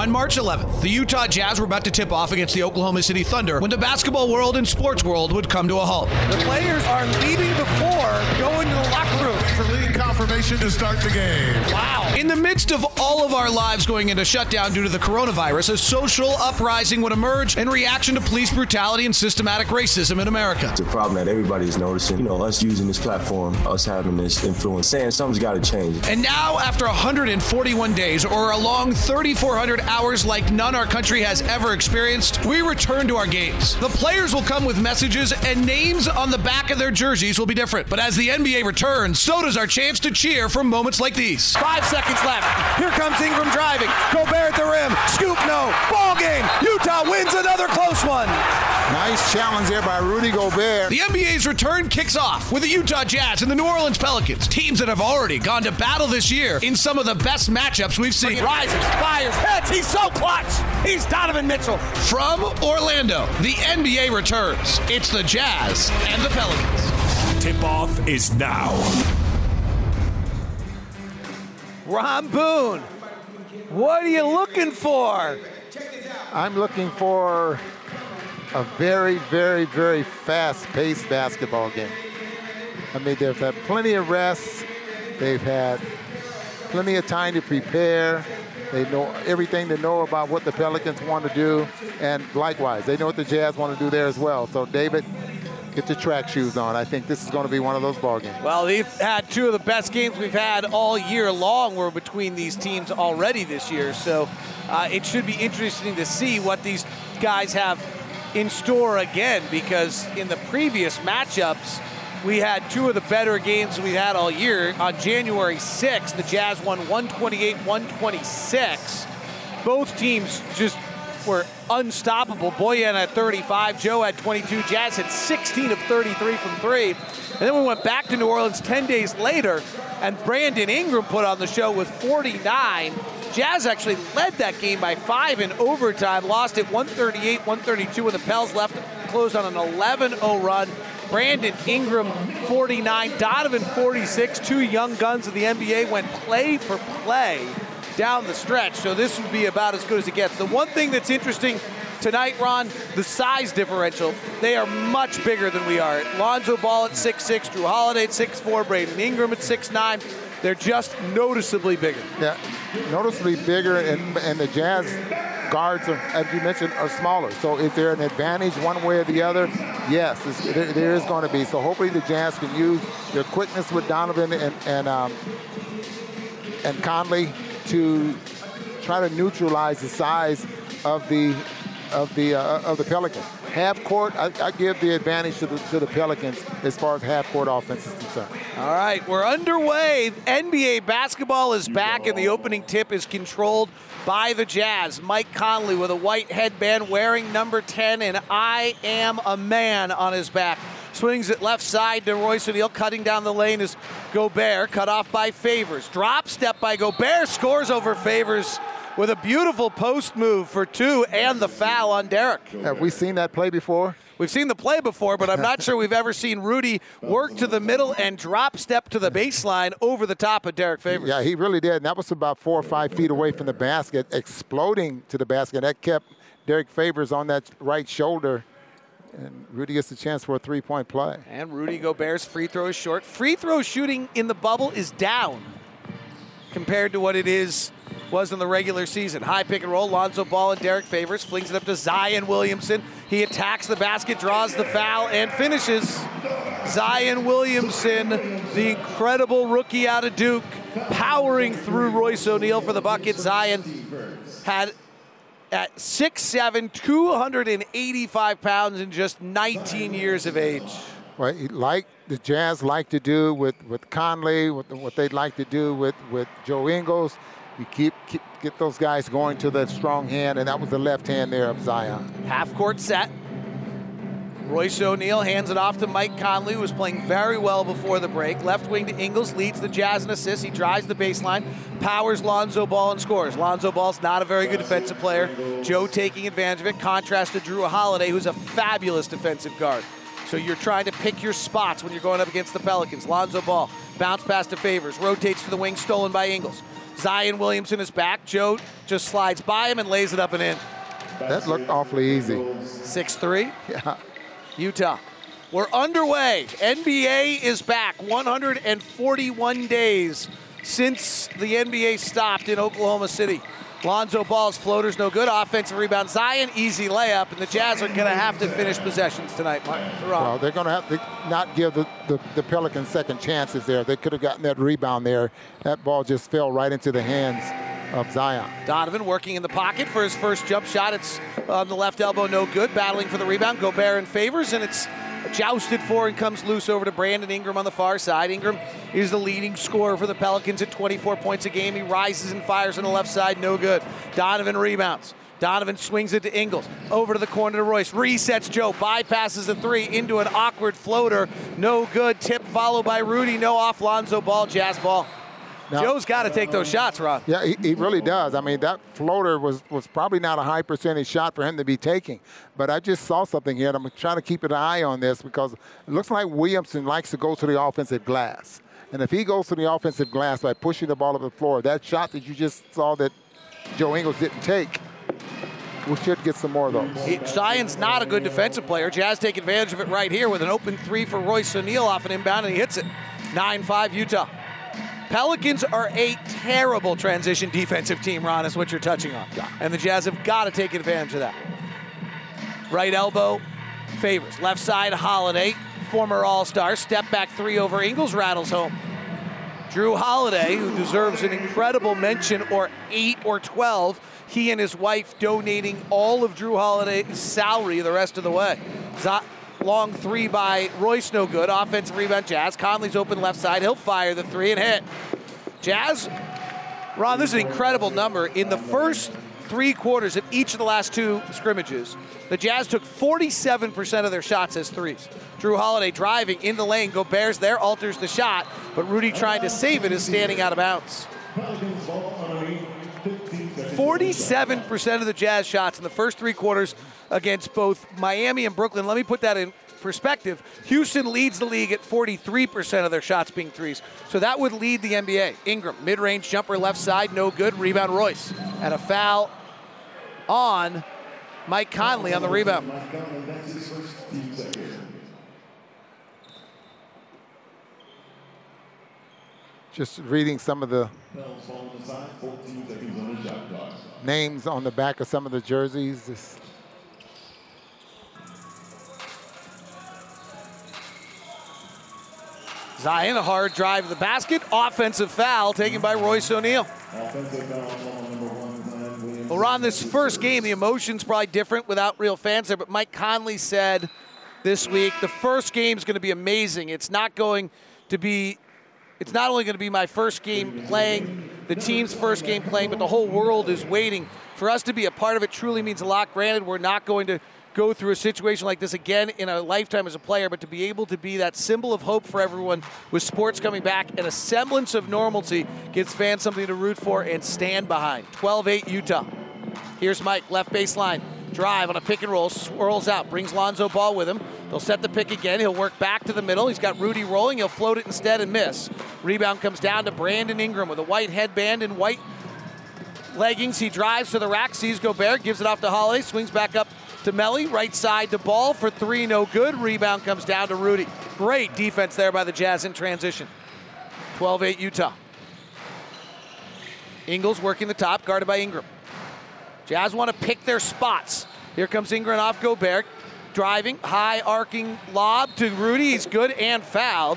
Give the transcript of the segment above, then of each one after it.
On March 11th, the Utah Jazz were about to tip off against the Oklahoma City Thunder when the basketball world and sports world would come to a halt. The players are leaving before going to the locker room. For lead confirmation to start the game. Wow. In the midst of all of our lives going into shutdown due to the coronavirus, a social uprising would emerge in reaction to police brutality and systematic racism in America. It's a problem that everybody is noticing. You know, us using this platform, us having this influence, saying something's got to change. And now, after 141 days, or a long 3,400 hours like none our country has ever experienced, we return to our games. The players will come with messages, and names on the back of their jerseys will be different. But as the NBA returns, so does our chance to cheer for moments like these. Five seconds left. Here comes Ingram driving. Gobert at the rim. Scoop no. Ball game. Utah wins another close one. Nice challenge there by Rudy Gobert. The NBA's return kicks off with the Utah Jazz and the New Orleans Pelicans, teams that have already gone to battle this year in some of the best matchups we've seen. Rises, fires, hits. He's so clutch. He's Donovan Mitchell. From Orlando, the NBA returns. It's the Jazz and the Pelicans. Tip off is now. Ron Boone, what are you looking for? I'm looking for a very, very, very fast-paced basketball game. I mean, they've had plenty of rest. They've had plenty of time to prepare. They know everything they know about what the Pelicans want to do, and likewise, they know what the Jazz want to do there as well. So, David, get your track shoes on. I think this is going to be one of those ball games. Well, they've had two of the best games we've had all year long were between these teams already this year. So uh, it should be interesting to see what these guys have in store again because in the previous matchups, we had two of the better games we've had all year. On January 6th, the Jazz won 128 126. Both teams just were unstoppable. Boyan at 35, Joe at 22, Jazz at 16 of 33 from three. And then we went back to New Orleans 10 days later, and Brandon Ingram put on the show with 49. Jazz actually led that game by five in overtime, lost it 138 132 when the Pels left, closed on an 11 0 run. Brandon Ingram 49, Donovan 46. Two young guns of the NBA went play for play down the stretch. So this would be about as good as it gets. The one thing that's interesting tonight, Ron, the size differential. They are much bigger than we are. Lonzo Ball at 6'6, Jrue Holiday at 6'4, Brandon Ingram at 6'9. They're just noticeably bigger. Yeah, noticeably bigger, and, and the Jazz guards, are, as you mentioned, are smaller. So is there an advantage one way or the other? Yes, there, there is going to be. So hopefully the Jazz can use their quickness with Donovan and and um, and Conley to try to neutralize the size of the of the uh, of the Pelicans. Half court, I, I, give the advantage to the, to the Pelicans as far as half court offense is concerned. All right, we're underway. NBA basketball is back, and the opening tip is controlled by the Jazz. Mike Conley with a white headband, wearing number 10, and I am a man on his back. Swings it left side to Royce O'Neale, cutting down the lane is Gobert, cut off by Favors. Drop step by Gobert, scores over Favors with a beautiful post move for two and the foul on Derek. Have we seen that play before? We've seen the play before, but I'm not sure we've ever seen Rudy work to the middle and drop step to the baseline over the top of Derek Favors. Yeah, he really did. And that was about four or five feet away from the basket, exploding to the basket. That kept Derek Favors on that right shoulder. And Rudy gets the chance for a three point play. And Rudy Gobert's free throw is short. Free throw shooting in the bubble is down compared to what it is was in the regular season. High pick and roll, Lonzo Ball and Derek Favors flings it up to Zion Williamson. He attacks the basket, draws the foul, and finishes. Zion Williamson, the incredible rookie out of Duke, powering through Royce O'Neale for the bucket. Zion had at 6'7", 285 pounds and just 19 years of age. Well, like the Jazz like to do with, with Conley, with what they'd like to do with, with Joe Ingles, you keep, keep get those guys going to the strong hand, and that was the left hand there of Zion. Half court set. Royce O'Neale hands it off to Mike Conley, who was playing very well before the break. Left wing to Ingles, leads the Jazz in assists. He drives the baseline, powers Lonzo Ball and scores. Lonzo Ball's not a very good defensive player. Joe taking advantage of it. Contrast to Jrue Holiday, who's a fabulous defensive guard. So you're trying to pick your spots when you're going up against the Pelicans. Lonzo Ball, bounce pass to Favors, rotates to the wing, stolen by Ingles. Zion Williamson is back. Joe just slides by him and lays it up and in. That looked awfully easy. 6 3. Yeah. Utah. We're underway. NBA is back. 141 days since the NBA stopped in Oklahoma City. Lonzo Ball's floater's no good. Offensive rebound. Zion, easy layup. And the Jazz are going to have to finish possessions tonight. Well, they're going to have to not give the, the, the Pelicans second chances there. They could have gotten that rebound there. That ball just fell right into the hands of Zion. Donovan working in the pocket for his first jump shot. It's on the left elbow, no good. Battling for the rebound. Gobert in Favors, and it's jousted for and comes loose over to Brandon Ingram on the far side. Ingram is the leading scorer for the Pelicans at 24 points a game. He rises and fires on the left side, no good. Donovan rebounds. Donovan swings it to Ingles. Over to the corner to Royce. Resets Joe. Bypasses the three into an awkward floater. No good. Tip followed by Rudy. No off. Lonzo ball. Jazz ball. Now, Joe's got to take those shots, Ron. Yeah, he, he, really does. I mean, that floater was, was probably not a high percentage shot for him to be taking. But I just saw something here, and I'm trying to keep an eye on this because it looks like Williamson likes to go to the offensive glass. And if he goes to the offensive glass by pushing the ball up the floor, that shot that you just saw that Joe Ingles didn't take, we should get some more of those. Zion's not a good defensive player. Jazz take advantage of it right here with an open three for Royce O'Neale off an inbound, and he hits it. 9-5 Utah. Pelicans are a terrible transition defensive team, Ron, is what you're touching on. And the Jazz have got to take advantage of that. Right elbow Favors. Left side, Holiday, former All Star. Step back three over Ingles, rattles home. Jrue Holiday, who deserves an incredible mention, or 8 or 12. He and his wife donating all of Jrue Holiday's salary the rest of the way. Z- Long three by Royce, no good. Offensive rebound, Jazz. Conley's open left side. He'll fire the three and hit. Jazz, Ron, this is an incredible number. In the first three quarters of each of the last two scrimmages, the Jazz took 47% of their shots as threes. Jrue Holiday driving in the lane. Gobert's there, alters the shot, but Rudy trying to save it is standing out of bounds. 47% of the Jazz shots in the first three quarters against both Miami and Brooklyn. Let me put that in perspective. Houston leads the league at 43% of their shots being threes. So that would lead the NBA. Ingram, mid range jumper left side, no good. Rebound Royce. And a foul on Mike Conley on the rebound. Just reading some of the names on the back of some of the jerseys. Zion, a hard drive to the basket. Offensive foul taken by Royce O'Neale. Well, Ron, this first game, the emotion's probably different without real fans there, but Mike Conley said this week the first game is going to be amazing. It's not going to be, it's not only going to be my first game playing, the team's first game playing, but the whole world is waiting. For us to be a part of it truly means a lot. Granted, we're not going to go through a situation like this again in a lifetime as a player, but to be able to be that symbol of hope for everyone with sports coming back and a semblance of normalcy gives fans something to root for and stand behind. 12 8 Utah. Here's Mike, left baseline. Drive on a pick and roll, swirls out, brings Lonzo Ball with him. They'll set the pick again. He'll work back to the middle. He's got Rudy rolling. He'll float it instead and miss. Rebound comes down to Brandon Ingram with a white headband and white leggings. He drives to the rack, sees Gobert, gives it off to Holiday, swings back up to Melli, right side to ball for three, no good. Rebound comes down to Rudy. Great defense there by the Jazz in transition. 12 8 Utah. Ingles working the top, guarded by Ingram. Jazz want to pick their spots. Here comes Ingram off Gobert. Driving, high arcing lob to Rudy. He's good and fouled.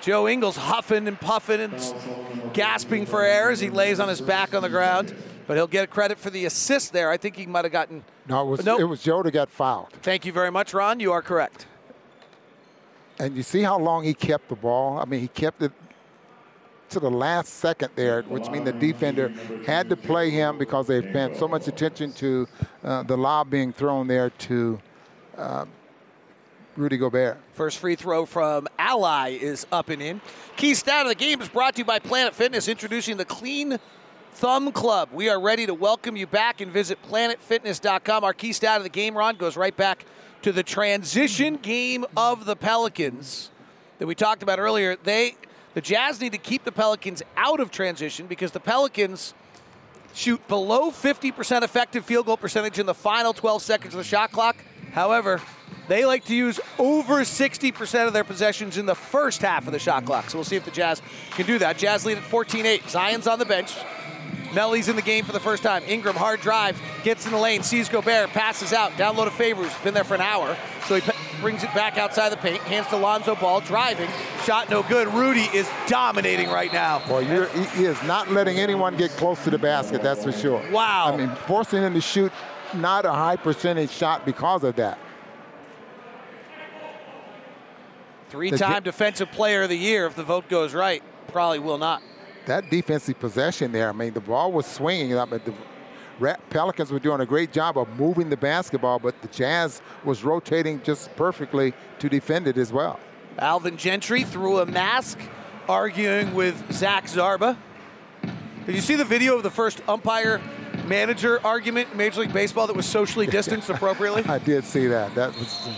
Joe Ingles huffing and puffing and gasping for air as he lays on his back on the ground but he'll get credit for the assist there. I think he might have gotten. No, it was, nope. it was Joe that got fouled. Thank you very much, Ron. You are correct. And you see how long he kept the ball? I mean, he kept it to the last second there, which means the defender had to play him because they've paid so much attention to uh, the lob being thrown there to uh, Rudy Gobert. First free throw from Ally is up and in. Key stat of the game is brought to you by Planet Fitness, introducing the clean Thumb Club. We are ready to welcome you back and visit planetfitness.com. Our key stat of the game, Ron, goes right back to the transition game of the Pelicans that we talked about earlier. They The Jazz need to keep the Pelicans out of transition because the Pelicans shoot below 50% effective field goal percentage in the final 12 seconds of the shot clock. However, they like to use over 60% of their possessions in the first half of the shot clock. So we'll see if the Jazz can do that. Jazz lead at 14 8. Zion's on the bench. Melli's in the game for the first time. Ingram, hard drive, gets in the lane, sees Gobert, passes out, down low to Favors, been there for an hour. So he brings it back outside the paint, hands to Lonzo Ball, driving, shot no good. Rudy is dominating right now. Boy, he, he is not letting anyone get close to the basket, that's for sure. Wow. I mean, forcing him to shoot not a high percentage shot because of that. Three-time defensive player of the year if the vote goes right. Probably will not. That defensive possession there, I mean, the ball was swinging. I mean, the Pelicans were doing a great job of moving the basketball, but the Jazz was rotating just perfectly to defend it as well. Alvin Gentry threw a mask, arguing with Zach Zarba. Did you see the video of the first umpire manager argument in Major League Baseball that was socially distanced appropriately? I did see that. That was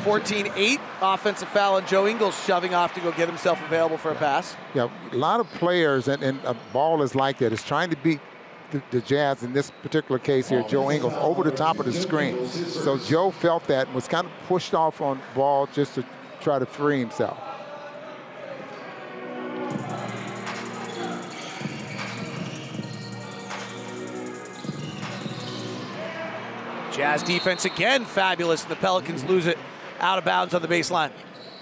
14-8 offensive foul and Joe Ingles shoving off to go get himself available for a pass. Yeah, a lot of players and, and a ball is like that. It's trying to beat the, the, Jazz in this particular case here, Joe Ingles, over the top of the screen. So Joe felt that and was kind of pushed off on ball just to try to free himself. Jazz defense again fabulous, and the Pelicans lose it out of bounds on the baseline.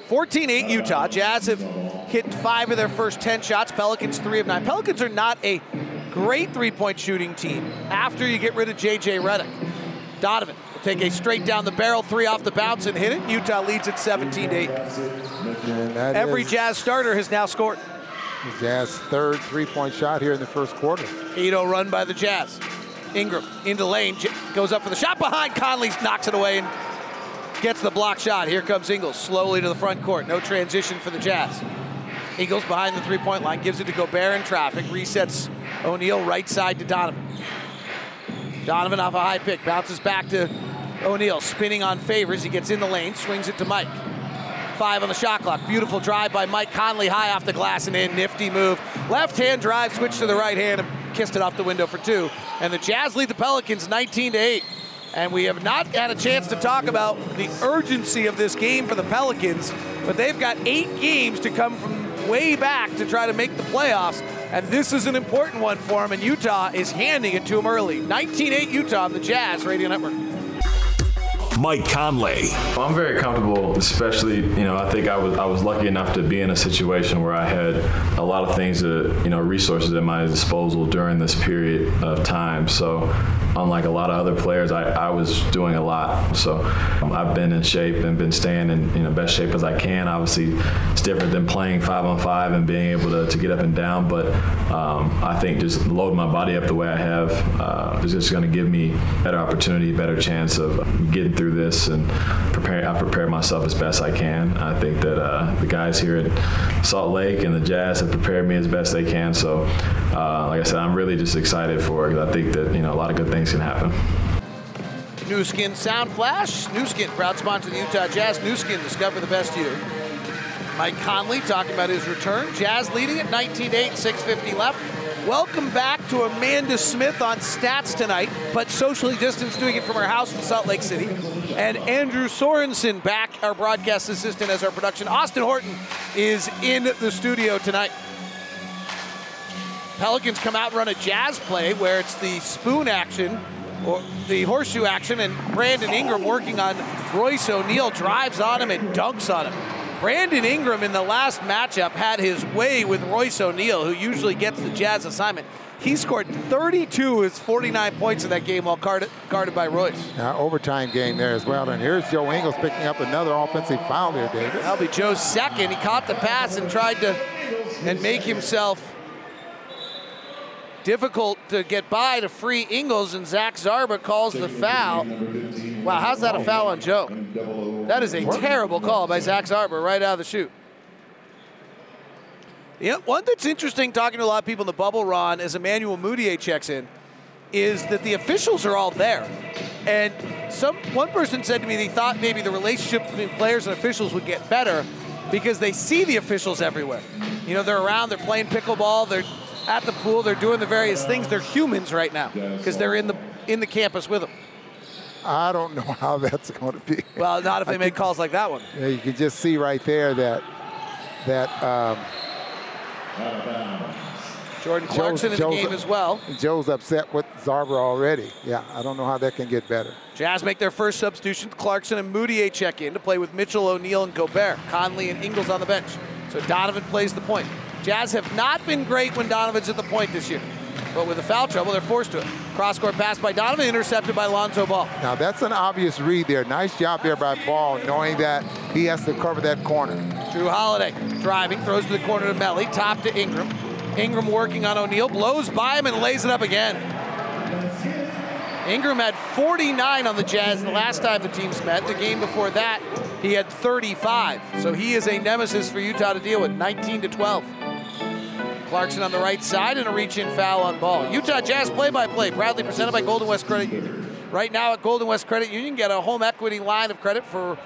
14-8 Utah. Jazz have hit five of their first 10 shots. Pelicans three of nine. Pelicans are not a great three-point shooting team after you get rid of J.J. Redick. Donovan will take a straight down the barrel, three off the bounce and hit it. Utah leads at 17-8. Every Jazz starter has now scored. Jazz third three-point shot here in the first quarter. 8-0 run by the Jazz. Ingram into lane, goes up for the shot behind. Conley knocks it away and gets the block shot. Here comes Ingles slowly to the front court. No transition for the Jazz. Ingles behind the three-point line, gives it to Gobert in traffic, resets O'Neale right side to Donovan. Donovan off a high pick, bounces back to O'Neale, spinning on Favors. He gets in the lane, swings it to Mike. Five on the shot clock. Beautiful drive by Mike Conley, high off the glass and in. Nifty move. Left hand drive, switch to the right hand, and kissed it off the window for two. And the Jazz lead the Pelicans 19 to 8. And we have not had a chance to talk about the urgency of this game for the Pelicans, but they've got eight games to come from way back to try to make the playoffs. And this is an important one for them, and Utah is handing it to them early. 19 8 Utah on the Jazz Radio Network. Mike Conley. I'm very comfortable, especially, you know, I think I was I was lucky enough to be in a situation where I had a lot of things that, you know, resources at my disposal during this period of time. So unlike a lot of other players, I, I was doing a lot. So um, I've been in shape and been staying in you know best shape as I can. Obviously, it's different than playing five on five and being able to, to get up and down. But um, I think just loading my body up the way I have uh, is just going to give me better opportunity, better chance of getting through this and preparing. I prepared myself as best I can. I think that uh, the guys here at Salt Lake and the Jazz have prepared me as best they can. So, uh, like I said, I'm really just excited for it. I think that you know a lot of good things can happen. Nu Skin Sound Flash. Nu Skin, proud sponsor of the Utah Jazz. Nu Skin, discover the best you. Mike Conley talking about his return. Jazz leading at 19 8, 6.50 left. Welcome back to Amanda Smith on stats tonight, but socially distanced doing it from her house in Salt Lake City. And Andrew Sorensen back, our broadcast assistant, as our production. Austin Horton is in the studio tonight. Pelicans come out and run a jazz play where it's the spoon action or the horseshoe action, and Brandon Ingram working on Royce O'Neale drives on him and dunks on him. Brandon Ingram in the last matchup had his way with Royce O'Neale, who usually gets the Jazz assignment. He scored 32 of his 49 points in that game while guarded, guarded by Royce. Now, overtime game there as well. And here's Joe Ingles picking up another offensive foul here, David. That'll be Joe's second. He caught the pass and tried to and make himself difficult to get by to free Ingles, and Zach Zarba calls the foul. Wow, how's that a foul on Joe? That is a terrible call by Zach Zarba right out of the chute. Yeah, one that's interesting talking to a lot of people in the bubble, Ron, as Emmanuel Mudiay checks in, is that the officials are all there. And some one person said to me they thought maybe the relationship between players and officials would get better. because they see the officials everywhere. You know, they're around, they're playing pickleball, they're at the pool, they're doing the various things. They're humans right now because they're in the in the campus with them. I don't know how that's going to be. Well, not if they make calls like that one. Yeah, you can just see right there that that um, Jordan Clarkson in the game as well. Joe's upset with Zarba already. Yeah, I don't know how that can get better. Jazz make their first substitution. Clarkson and Mudiay check in to play with Mitchell, O'Neale, and Gobert. Conley and Ingles on the bench. So Donovan plays the point. Jazz have not been great when Donovan's at the point this year. But with the foul trouble, they're forced to it. Cross court pass by Donovan, intercepted by Lonzo Ball. Now that's an obvious read there. Nice job there by Ball, knowing that he has to cover that corner. Jrue Holiday driving, throws to the corner to Melli, top to Ingram. Ingram working on O'Neale, blows by him and lays it up again. Ingram had 49 on the Jazz the last time the teams met. The game before that, he had 35. So he is a nemesis for Utah to deal with, 19 to 12. Clarkson on the right side and a reach-in foul on ball. Utah Jazz play-by-play, proudly presented by Golden West Credit Union. Right now at Golden West Credit Union, get a home equity line of credit for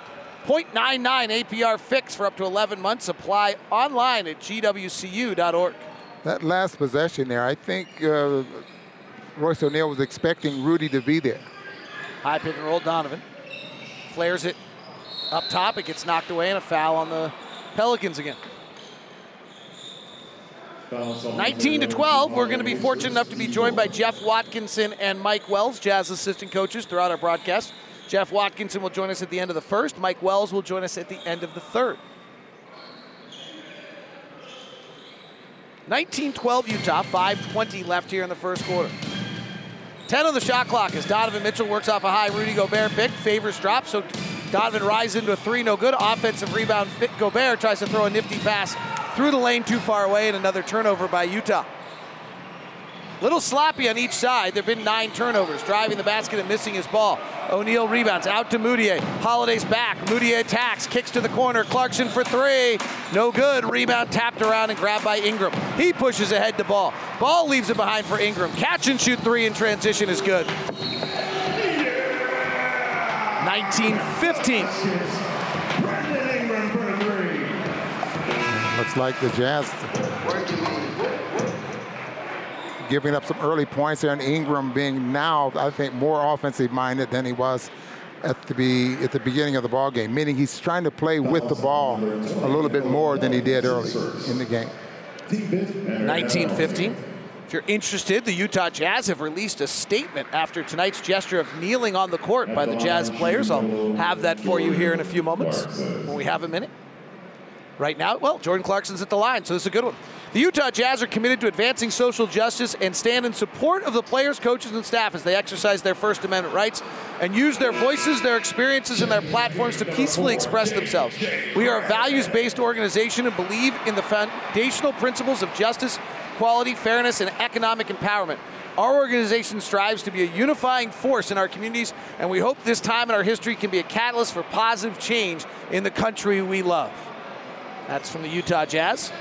0.99 APR fix for up to 11 months. Apply online at gwcu.org. That last possession there, I think uh, Royce O'Neale was expecting Rudy to be there. High pick and roll, Donovan. Flares it up top. It gets knocked away and a foul on the Pelicans again. 19 to 12. We're going to be fortunate enough to be joined by Jeff Watkinson and Mike Wells, Jazz assistant coaches, throughout our broadcast. Jeff Watkinson will join us at the end of the first. Mike Wells will join us at the end of the third. 19-12 Utah, 5.20 left here in the first quarter. 10 on the shot clock as Donovan Mitchell works off a high Rudy Gobert pick. Favors drop, so Donovan rises into a three, no good. Offensive rebound, fit Gobert tries to throw a nifty pass through the lane too far away, and another turnover by Utah. Little sloppy on each side. There have been nine turnovers, driving the basket and missing his ball. O'Neale rebounds out to Mudiay. Holiday's back. Mudiay attacks, kicks to the corner. Clarkson for three. No good. Rebound tapped around and grabbed by Ingram. He pushes ahead to ball. Ball leaves it behind for Ingram. Catch and shoot three in transition is good. 19-15. Looks like the Jazz giving up some early points there, and Ingram being now, I think, more offensive minded than he was at the be at the beginning of the ball game. Meaning he's trying to play with the ball a little bit more than he did early in the game. 1915. If you're interested, the Utah Jazz have released a statement after tonight's gesture of kneeling on the court by the Jazz players. I'll have that for you here in a few moments when we have a minute. Right now, well, Jordan Clarkson's at the line, so this is a good one. The Utah Jazz are committed to advancing social justice and stand in support of the players, coaches, and staff as they exercise their First Amendment rights and use their voices, their experiences, and their platforms to peacefully express themselves. We are a values based organization and believe in the foundational principles of justice, equality, fairness, and economic empowerment. Our organization strives to be a unifying force in our communities, and we hope this time in our history can be a catalyst for positive change in the country we love. That's from the Utah Jazz.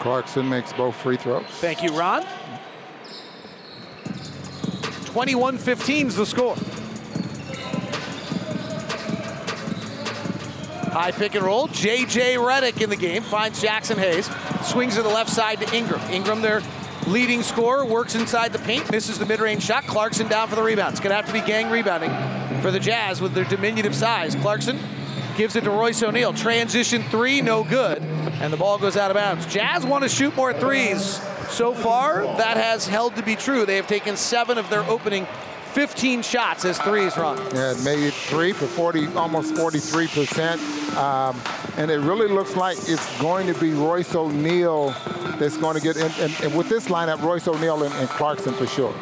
Clarkson makes both free throws. Thank you, Ron. 21-15 is the score. High pick and roll. J.J. Redick in the game finds Jaxson Hayes. Swings to the left side to Ingram. Ingram, their leading scorer, works inside the paint, misses the mid-range shot. Clarkson down for the rebound. It's going to have to be gang rebounding for the Jazz with their diminutive size. Clarkson gives it to Royce O'Neale. Transition three, no good. And the ball goes out of bounds. Jazz want to shoot more threes. So far, that has held to be true. They have taken seven of their opening 15 shots as threes, Ron. Yeah, made three for 40, almost 43%. Um, and it really looks like it's going to be Royce O'Neale that's going to get, in. and, and with this lineup, Royce O'Neale and, and Clarkson for sure.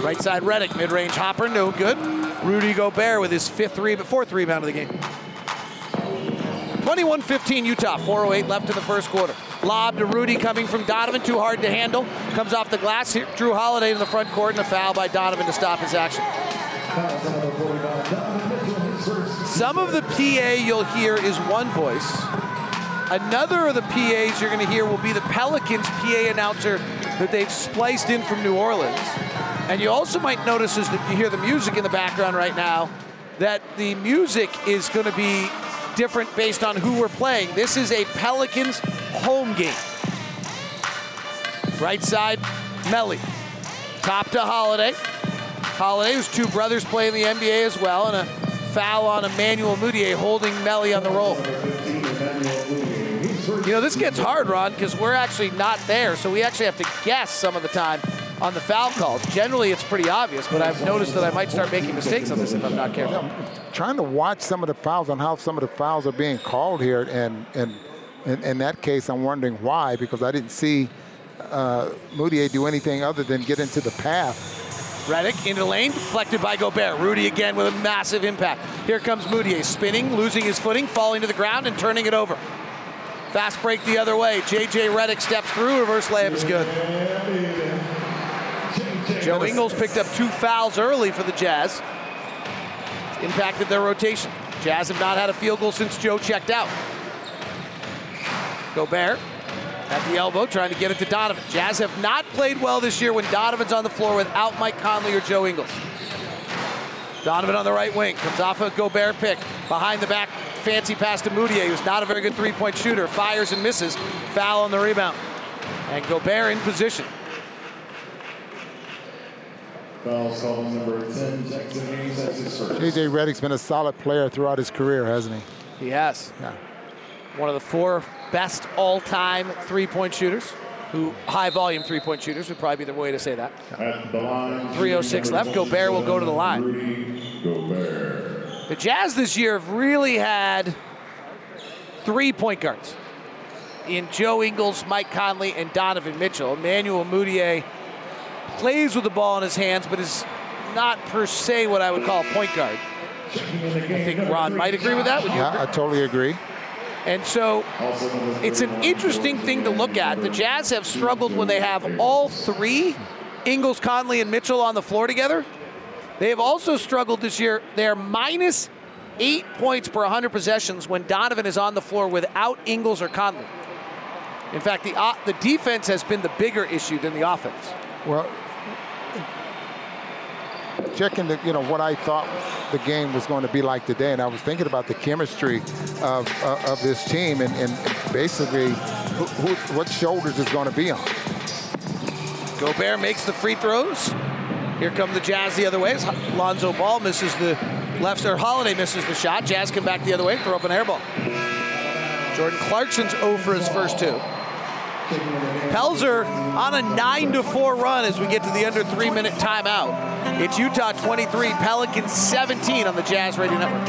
Right side Redick, mid-range hopper, no good. Rudy Gobert with his fifth rebound, fourth rebound of the game. 21-15 Utah, 4.08 left in the first quarter. Lob to Rudy coming from Donovan, too hard to handle. Comes off the glass. Here, Jrue Holiday in the front court and a foul by Donovan to stop his action. Some of the PA you'll hear is one voice. Another of the PAs you're going to hear will be the Pelicans PA announcer that they've spliced in from New Orleans. And you also might notice as you hear the music in the background right now, that the music is going to be different based on who we're playing. This is a Pelicans home game. Right side, Melli. Top to Holiday. Holiday, whose two brothers play in the NBA as well, and a foul on Emmanuel Mudiay holding Melli on the roll. You know, this gets hard, Ron, because we're actually not there, so we actually have to guess some of the time on the foul calls. Generally, it's pretty obvious, but I've noticed that I might start making mistakes on this if I'm not careful. Trying to watch some of the fouls on how some of the fouls are being called here, and and in, that case, I'm wondering why because I didn't see uh, Mudiay do anything other than get into the path. Redick into the lane, deflected by Gobert. Rudy again with a massive impact. Here comes Mudiay, spinning, losing his footing, falling to the ground, and turning it over. Fast break the other way. J.J. Redick steps through, reverse layup is good. Joe Ingles picked up two fouls early for the Jazz. Impacted their rotation. Jazz have not had a field goal since Joe checked out. Gobert at the elbow, trying to get it to Donovan. Jazz have not played well this year when Donovan's on the floor without Mike Conley or Joe Ingles. Donovan on the right wing, comes off a Gobert pick. Behind the back, fancy pass to Mudiay, who's not a very good three-point shooter. Fires and misses. Foul on the rebound. And Gobert in position. Foul call number 10, Jaxson Hayes has his first. JJ Redick's been a solid player throughout his career, hasn't he? He has. Yeah. One of the four best all-time three-point shooters, who high volume three-point shooters would probably be the way to say that. At the line, 306 left. Gobert will go to the line. Rudy Gobert. The Jazz this year have really had three point guards in Joe Ingles, Mike Conley, and Donovan Mitchell. Emmanuel Mudiay plays with the ball in his hands, but is not per se what I would call a point guard. I think Ron might agree with that. Would you Yeah, I totally agree. And so it's an interesting thing to look at. The Jazz have struggled when they have all three, Ingles, Conley, and Mitchell on the floor together. They have also struggled this year. They're minus eight points per 100 possessions when Donovan is on the floor without Ingles or Conley. In fact, the, uh, the defense has been the bigger issue than the offense. Well, checking the, you know, what I thought the game was going to be like today, and I was thinking about the chemistry of, uh, of this team and, and basically who, who, what shoulders is going to be on. Gobert makes the free throws. Here come the Jazz the other way. Lonzo Ball misses the left, or Holiday misses the shot. Jazz come back the other way, throw up an air ball. Jordan Clarkson's 0 for his first two. Pelzer on a 9 to 4 run as we get to the under three minute timeout. It's Utah 23, Pelicans 17 on the Jazz Radio Network.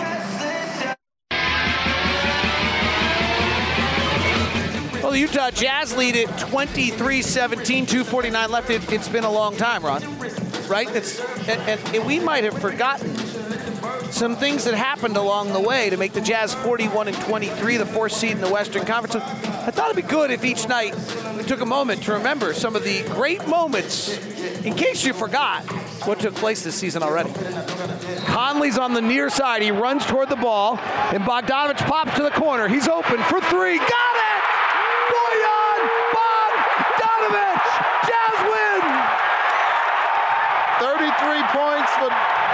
Well, the Utah Jazz lead it 23 17, 249 left. It, has been a long time, Ron. Right? It's, and, and, and we might have forgotten some things that happened along the way to make the Jazz 41 and 23, the fourth seed in the Western Conference. I thought it'd be good if each night we took a moment to remember some of the great moments, in case you forgot what took place this season already. Conley's on the near side. He runs toward the ball, and Bogdanovich pops to the corner. He's open for three. Got it! Boyan Bogdanovich! Jazz win! 33 points for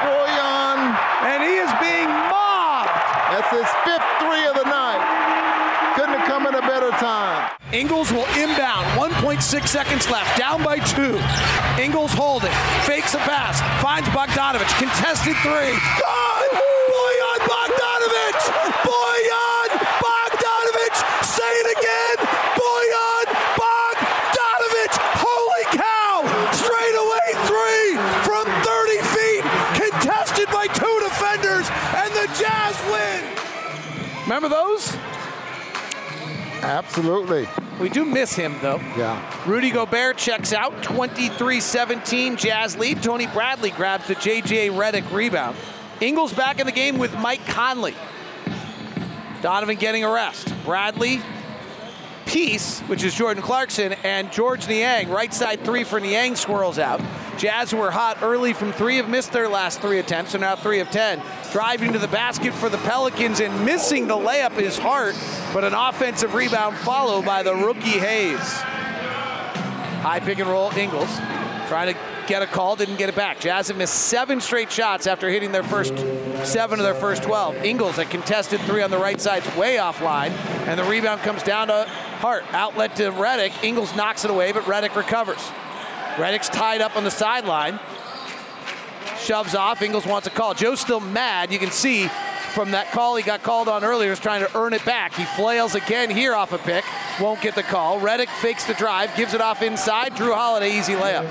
Boyan. And he is being mobbed. That's his fifth three of the night. Couldn't have come at a better time. Ingles will inbound. 1.6 seconds left. Down by two. Ingles holding. Fakes a pass. Finds Bogdanovich. Contested three. Good! Boyan Bogdanovich! Boyan Bogdanovich! Say it again! Boyan Bogdanovich! Holy cow! Straight away three from 30 feet. Contested by two defenders. And the Jazz win. Remember those? Absolutely. We do miss him, though. Yeah. Rudy Gobert checks out, 23-17 Jazz lead. Tony Bradley grabs the J.J. Redick rebound. Ingles back in the game with Mike Conley. Donovan getting a rest. Bradley, Peace, which is Jordan Clarkson, and Georges Niang. Right side three for Niang swirls out. Jazz were hot early from three have missed their last three attempts, so now three of ten. Driving to the basket for the Pelicans and missing the layup is Hart, but an offensive rebound followed by the rookie Hayes. High pick and roll, Ingles. Trying to get a call, didn't get it back. Jazz have missed seven straight shots after hitting their first seven of their first 12. Ingles, a contested three on the right side, way offline, and the rebound comes down to Hart. Outlet to Redick. Ingles knocks it away, but Redick recovers. Redick's tied up on the sideline. Shoves off. Ingles wants a call. Joe's still mad. You can see from that call he got called on earlier is trying to earn it back. He flails again here off a pick. Won't get the call. Redick fakes the drive, gives it off inside. Jrue Holiday, easy layup.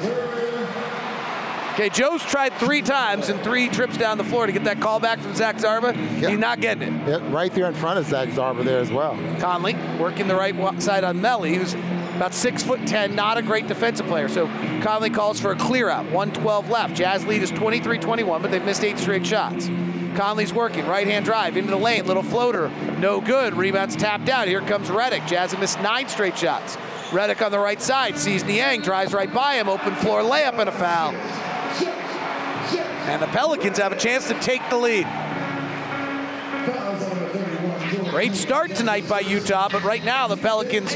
Okay, Joe's tried three times and three trips down the floor to get that call back from Zach Zarba. He's not getting it. Yeah, right there in front of Zach Zarba there as well. Conley working the right side on Melli, who's about six foot ten, not a great defensive player. So Conley calls for a clear out. 112 left. Jazz lead is 23-21, but they've missed eight straight shots. Conley's working, right hand drive into the lane, little floater, no good. Rebounds tapped out. Here comes Redick. Jazz have missed nine straight shots. Redick on the right side sees Niang, drives right by him, open floor layup and a foul. And the Pelicans have a chance to take the lead. Great start tonight by Utah, but right now the Pelicans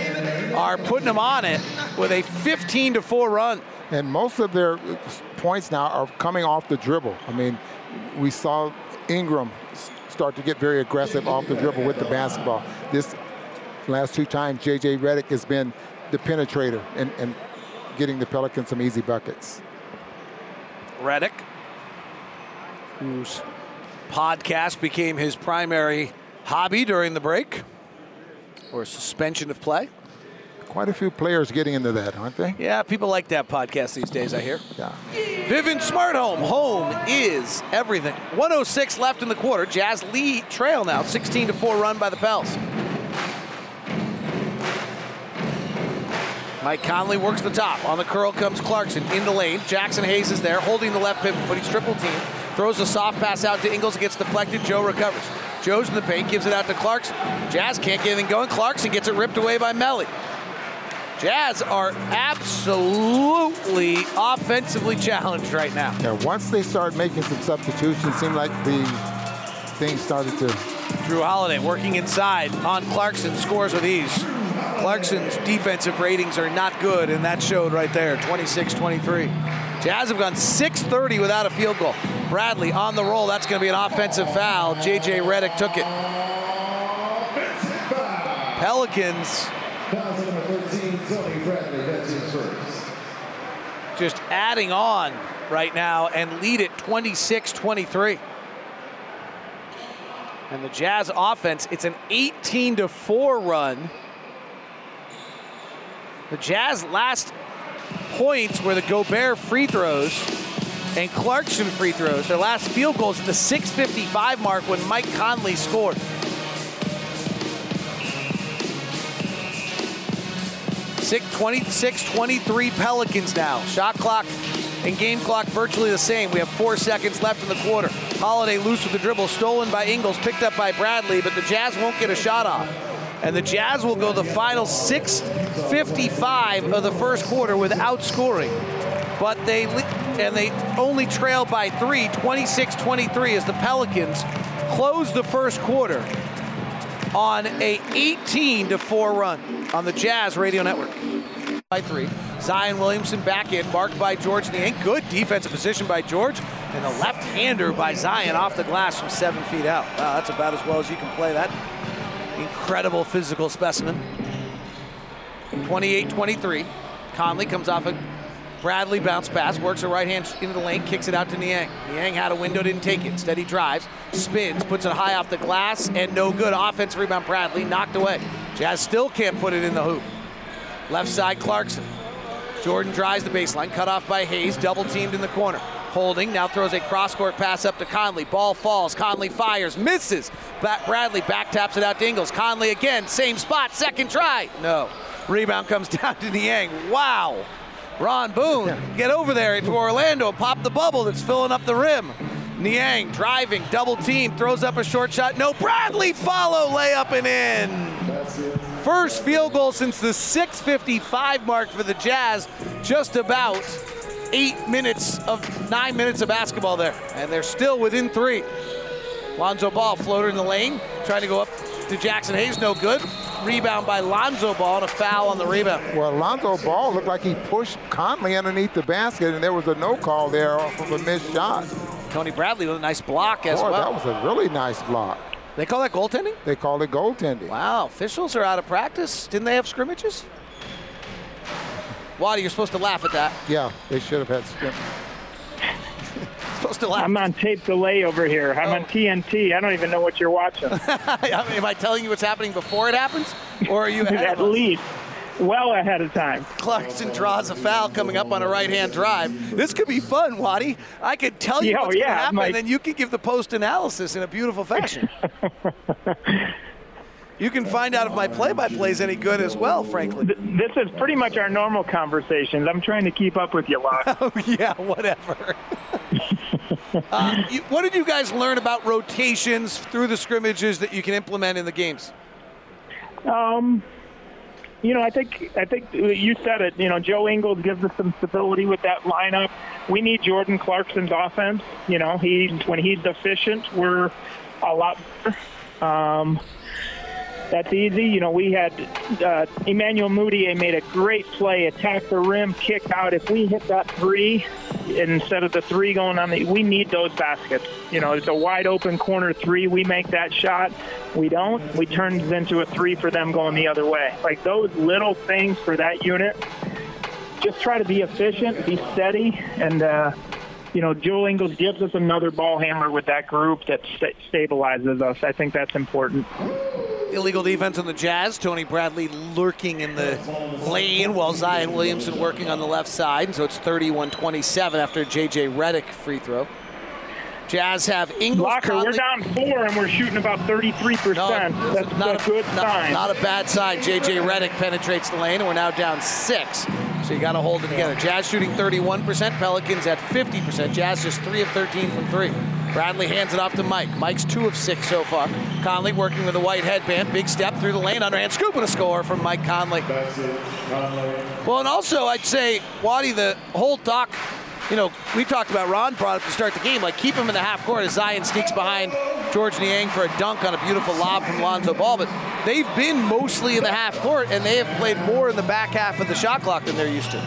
are putting them on it with a 15 to 4 run. And most of their points now are coming off the dribble. I mean, we saw Ingram start to get very aggressive off the dribble with the basketball. This last two times, J.J. Redick has been the penetrator and, and getting the Pelicans some easy buckets. Redick, whose podcast became his primary hobby during the break or suspension of play. Quite a few players getting into that, aren't they? Yeah, people like that podcast these days, I hear. Yeah. Vivint Smart Home. Home is everything. 106 left in the quarter. Jazz lead trail now. 16 to 4 run by the Pels. Mike Conley works the top. On the curl comes Clarkson in the lane. Jaxson Hayes is there holding the left pivot, but he's triple team. Throws a soft pass out to Ingles. Gets deflected. Joe recovers. Joe's in the paint, gives it out to Clarkson. Jazz can't get anything going. Clarkson gets it ripped away by Melli. Jazz are absolutely offensively challenged right now. Yeah, once they start making some substitutions, it seemed like the things started to Jrue Holiday working inside on Clarkson scores with ease. Clarkson's defensive ratings are not good, and that showed right there 26 23. Jazz have gone 630 without a field goal. Bradley on the roll. That's going to be an offensive foul. JJ Redick took it. Pelicans Foul number 13, Tony Bradley. That's his first. just adding on right now and lead it 26 23. And the Jazz offense, it's an 18 to 4 run. The Jazz last points were the Gobert free throws and Clarkson free throws. Their last field goals at the 6:55 mark when Mike Conley scored. Six, 26 23 Pelicans now. Shot clock and game clock virtually the same. We have four seconds left in the quarter. Holiday loose with the dribble, stolen by Ingles, picked up by Bradley, but the Jazz won't get a shot off. And the Jazz will go the final 6:55 of the first quarter without scoring. But they and they only trail by three, 26-23, as the Pelicans close the first quarter on a 18 to 4 run on the Jazz Radio Network. By three. Zion Williamson back in, marked by Georges Niang. Good defensive position by George. And a left-hander by Zion off the glass from seven feet out. Wow, that's about as well as you can play that. Incredible physical specimen. 28-23. Conley comes off a Bradley bounce pass, works a right hand into the lane, kicks it out to Niang. Niang had a window, didn't take it. Instead, he drives, spins, puts it high off the glass, and no good. Offensive rebound, Bradley knocked away. Jazz still can't put it in the hoop. Left side, Clarkson. Jordan drives the baseline, cut off by Hayes, double teamed in the corner. Holding, now throws a cross court pass up to Conley. Ball falls, Conley fires, misses. Bradley back taps it out to Ingles. Conley again, same spot, second try. No. Rebound comes down to Niang. Wow. Ron Boone, get over there to Orlando, pop the bubble that's filling up the rim. Niang driving, double team, throws up a short shot. No, Bradley follow, layup and in. First field goal since the 6:55 mark for the Jazz. Just about eight minutes of nine minutes of basketball there, and they're still within three. Lonzo Ball floater in the lane, trying to go up to Jaxson Hayes, no good. Rebound by Lonzo Ball and a foul on the rebound. Well, Lonzo Ball looked like he pushed Conley underneath the basket, and there was a no call there off of a missed shot. Tony Bradley with a nice block as Boy, well. that was a really nice block. they call that goaltending? They call it goaltending. Wow, officials are out of practice. Didn't they have scrimmages? Waddy, you're supposed to laugh at that. Yeah, they should have had scrim. Supposed to laugh. I'm on tape delay over here. I'm on oh. TNT. I don't even know what you're watching. I mean, am I telling you what's happening before it happens, or are you At least well ahead of time. Clarkson draws a foul coming up on a right-hand drive. This could be fun, Waddy. I could tell you Yeah, what's oh, going to happen, Mike. and then you can give the post analysis in a beautiful fashion. you can find out if my play-by-play is any good as well, frankly. This is pretty much our normal conversations. I'm trying to keep up with you, Locke. Oh yeah, whatever. Uh, you, what did you guys learn about rotations through the scrimmages that you can implement in the games? Um, you know, I think I think you said it. You know, Joe Ingles gives us some stability with that lineup. We need Jordan Clarkson's offense. You know, he when he's efficient, we're a lot better. Um, that's easy. You know, we had uh, Emmanuel Mudiay made a great play, attack the rim, kick out. If we hit that three instead of the three going on the, we need those baskets. You know, it's a wide open corner three. We make that shot. We don't. We turn it into a three for them going the other way. Like those little things for that unit. Just try to be efficient, be steady, and. uh you know, Joe Ingles gives us another ball handler with that group that sta- stabilizes us. I think that's important. Illegal defense on the Jazz. Tony Bradley lurking in the lane while Zion Williamson working on the left side. So it's 31-27 after J.J. Redick free throw. Jazz have Ingles. Locker, we're down four and we're shooting about 33%. No, That's not a good not, sign. Not a bad sign. J.J. Redick penetrates the lane, and we're now down six. So you got to hold it together. Jazz shooting 31%, Pelicans at 50%. Jazz just 3 of 13 from 3. Bradley hands it off to Mike. Mike's 2 of 6 so far. Conley working with a white headband. Big step through the lane, underhand scoop and a score from Mike Conley. Well, and also I'd say, Waddy, the whole talk, you know, we talked about Ron brought up to start the game, like keep him in the half court as Zion sneaks behind Georges Niang for a dunk on a beautiful lob from Lonzo Ball. But they've been mostly in the half court, and they have played more in the back half of the shot clock than they're used to.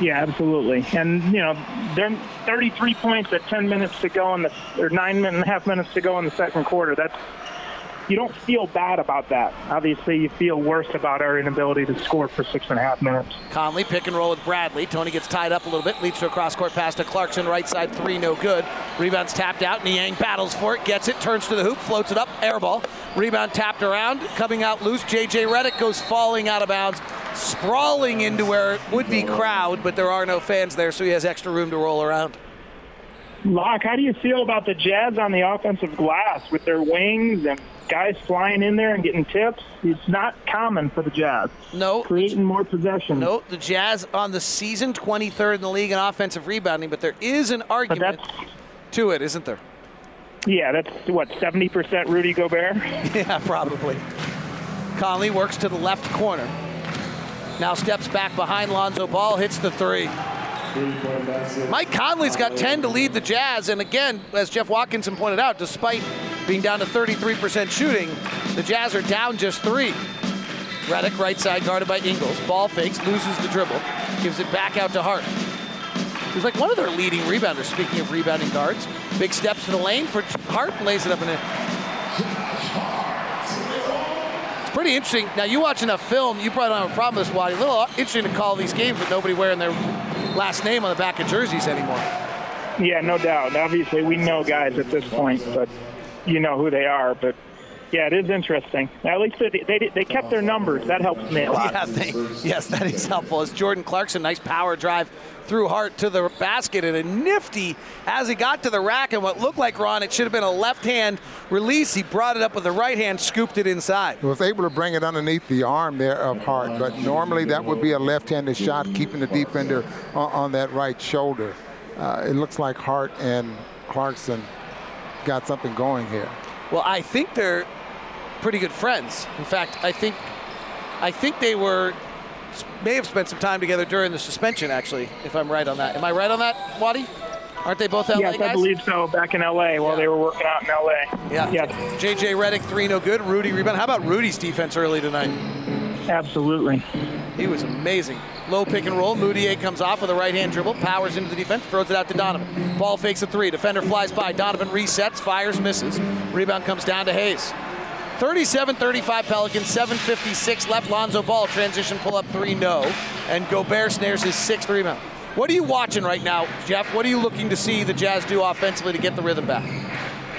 Yeah, absolutely. And, you know, they're 33 points at 10 minutes to go in the, or nine and a half minutes to go in the second quarter. That's, you don't feel bad about that. Obviously, you feel worse about our inability to score for six and a half minutes. Conley pick and roll with Bradley. Tony gets tied up a little bit, leads to a cross court pass to Clarkson, right side three, no good. Rebound's tapped out. Niang battles for it, gets it, turns to the hoop, floats it up, air ball. Rebound tapped around, coming out loose. JJ Redick goes falling out of bounds, sprawling into where it would be crowd, but there are no fans there, so he has extra room to roll around. Locke, how do you feel about the Jazz on the offensive glass with their wings and guys flying in there and getting tips? It's not common for the Jazz. No, Creating more possession. no, the Jazz on the season 23rd in the league in offensive rebounding, but there is an argument to it, isn't there? yeah, that's what, 70% Rudy Gobert? Yeah, probably. Conley works to the left corner. Now steps back behind Lonzo Ball, hits the three. Mike Conley's got 10 to lead the Jazz, and again, as Jeff Watkinson pointed out, despite being down to 33% shooting, the Jazz are down just three. Redick, right side, guarded by Ingles. Ball fakes, loses the dribble, gives it back out to Hart. Who's like one of their leading rebounders, speaking of rebounding guards. Big steps to the lane for Hart, lays it up and in. Pretty interesting. Now, you watch enough film, you probably don't have a problem with this, Waddy. A little interesting to call these games with nobody wearing their last name on the back of jerseys anymore. Yeah, no doubt. Obviously, we know guys at this point, but you know who they are. But yeah, it is interesting. At least they, they, they kept their numbers. That helps me a lot. Yeah, thank, yes, that is helpful. As Jordan Clarkson, nice power drive through Hart to the basket, and a nifty as he got to the rack, and what looked like Ron, it should have been a left hand release. He brought it up with the right hand, scooped it inside. was able to bring it underneath the arm there of Hart, but normally that would be a left-handed shot, keeping the defender on, on that right shoulder. Uh, it looks like Hart and Clarkson got something going here. Well, I think they're pretty good friends. In fact, I think I think they were may have spent some time together during the suspension. Actually, if I'm right on that, am I right on that, Waddy? Aren't they both LA yes, guys? I believe so. Back in LA while they were working out in LA. Yeah. Yes. JJ Redick, three no good. Rudy rebound. How about Rudy's defense early tonight? Absolutely. He was amazing. Low pick and roll. Mudiay comes off with a right hand dribble, powers into the defense, throws it out to Donovan. Ball fakes a three. Defender flies by. Donovan resets, fires, misses. Rebound comes down to Hayes. 37-35 Pelicans, 7.56 left. Lonzo Ball transition pull up three, no. And Gobert snares his sixth rebound. What are you watching right now, Jeff? What are you looking to see the Jazz do offensively to get the rhythm back?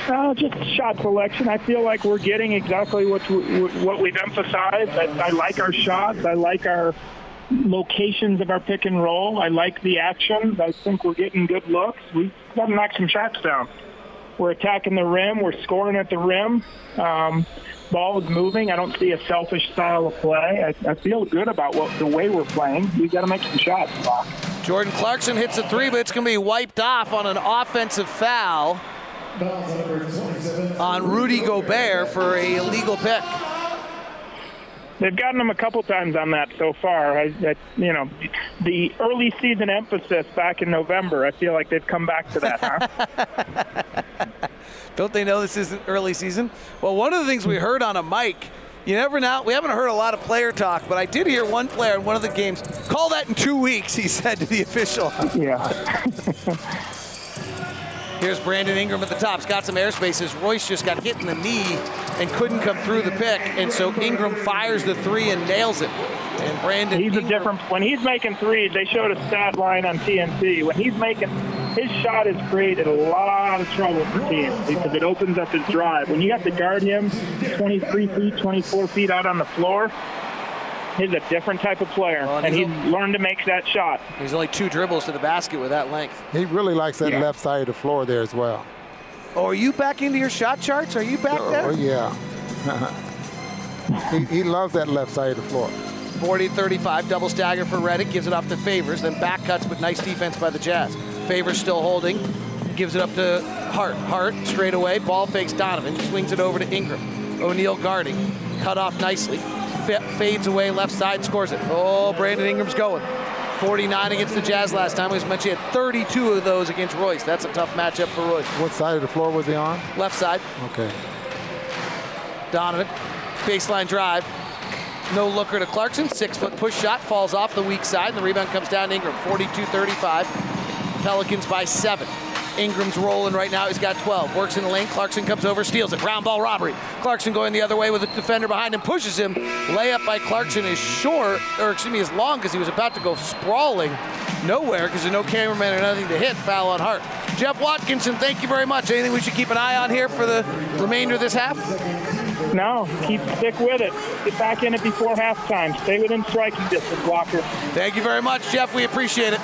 Uh, just shot selection. I feel like we're getting exactly what what we've emphasized. I, I like our shots. I like our locations of our pick and roll. I like the actions. I think we're getting good looks. We've got to knock some shots down. We're attacking the rim. We're scoring at the rim. Um, ball is moving. I don't see a selfish style of play. I, I feel good about what the way we're playing. We got to make some shots. Doc. Jordan Clarkson hits a three, but it's going to be wiped off on an offensive foul on Rudy Gobert for a illegal pick. They've gotten them a couple times on that so far. I, I, you know, the early season emphasis back in November. I feel like they've come back to that. Huh? Don't they know this isn't early season? Well, one of the things we heard on a mic. You never know. We haven't heard a lot of player talk, but I did hear one player in one of the games call that in two weeks. He said to the official. Yeah. Here's Brandon Ingram at the top. He's got some airspace as Royce just got hit in the knee and couldn't come through the pick. And so Ingram fires the three and nails it. And Brandon He's Ingram, a different when he's making threes, they showed a stat line on TNT. When he's making his shot has created a lot of trouble for teams because it opens up his drive. When you have to guard him 23 feet, 24 feet out on the floor, he's a different type of player, Well, and and he's he's learned to make that shot. He's only two dribbles to the basket with that length. He really likes that Yeah. left side of the floor there as well. Oh, are you back into your shot charts? Are you back Oh, there? yeah. he, he loves that left side of the floor. 40-35, double stagger for Redick, gives it off to Favors, then back cuts, but nice defense by the Jazz. Favors still holding, gives it up to Hart. Hart straight away, ball fakes Donovan, swings it over to Ingram. O'Neale guarding, cut off nicely, F- fades away left side, scores it. Oh, Brandon Ingram's going. 49 against the Jazz last time. As mentioned, he had 32 of those against Royce. That's a tough matchup for Royce. What side of the floor was he on? Left side, Okay. Donovan, baseline drive. No looker to Clarkson. Six foot push shot falls off the weak side, and the rebound comes down to Ingram. 42 35. Pelicans by seven. Ingram's rolling right now. He's got 12. Works in the lane. Clarkson comes over, steals it. Round ball robbery. Clarkson going the other way with a defender behind him, pushes him. Layup by Clarkson is short, or excuse me, is long because he was about to go sprawling nowhere because there's no cameraman or nothing to hit. Foul on Hart. Jeff Watkinson, thank you very much. Anything we should keep an eye on here for the remainder of this half? No, keep stick with it. Get back in it before halftime. Stay within striking distance, Walker. Thank you very much, Jeff. We appreciate it.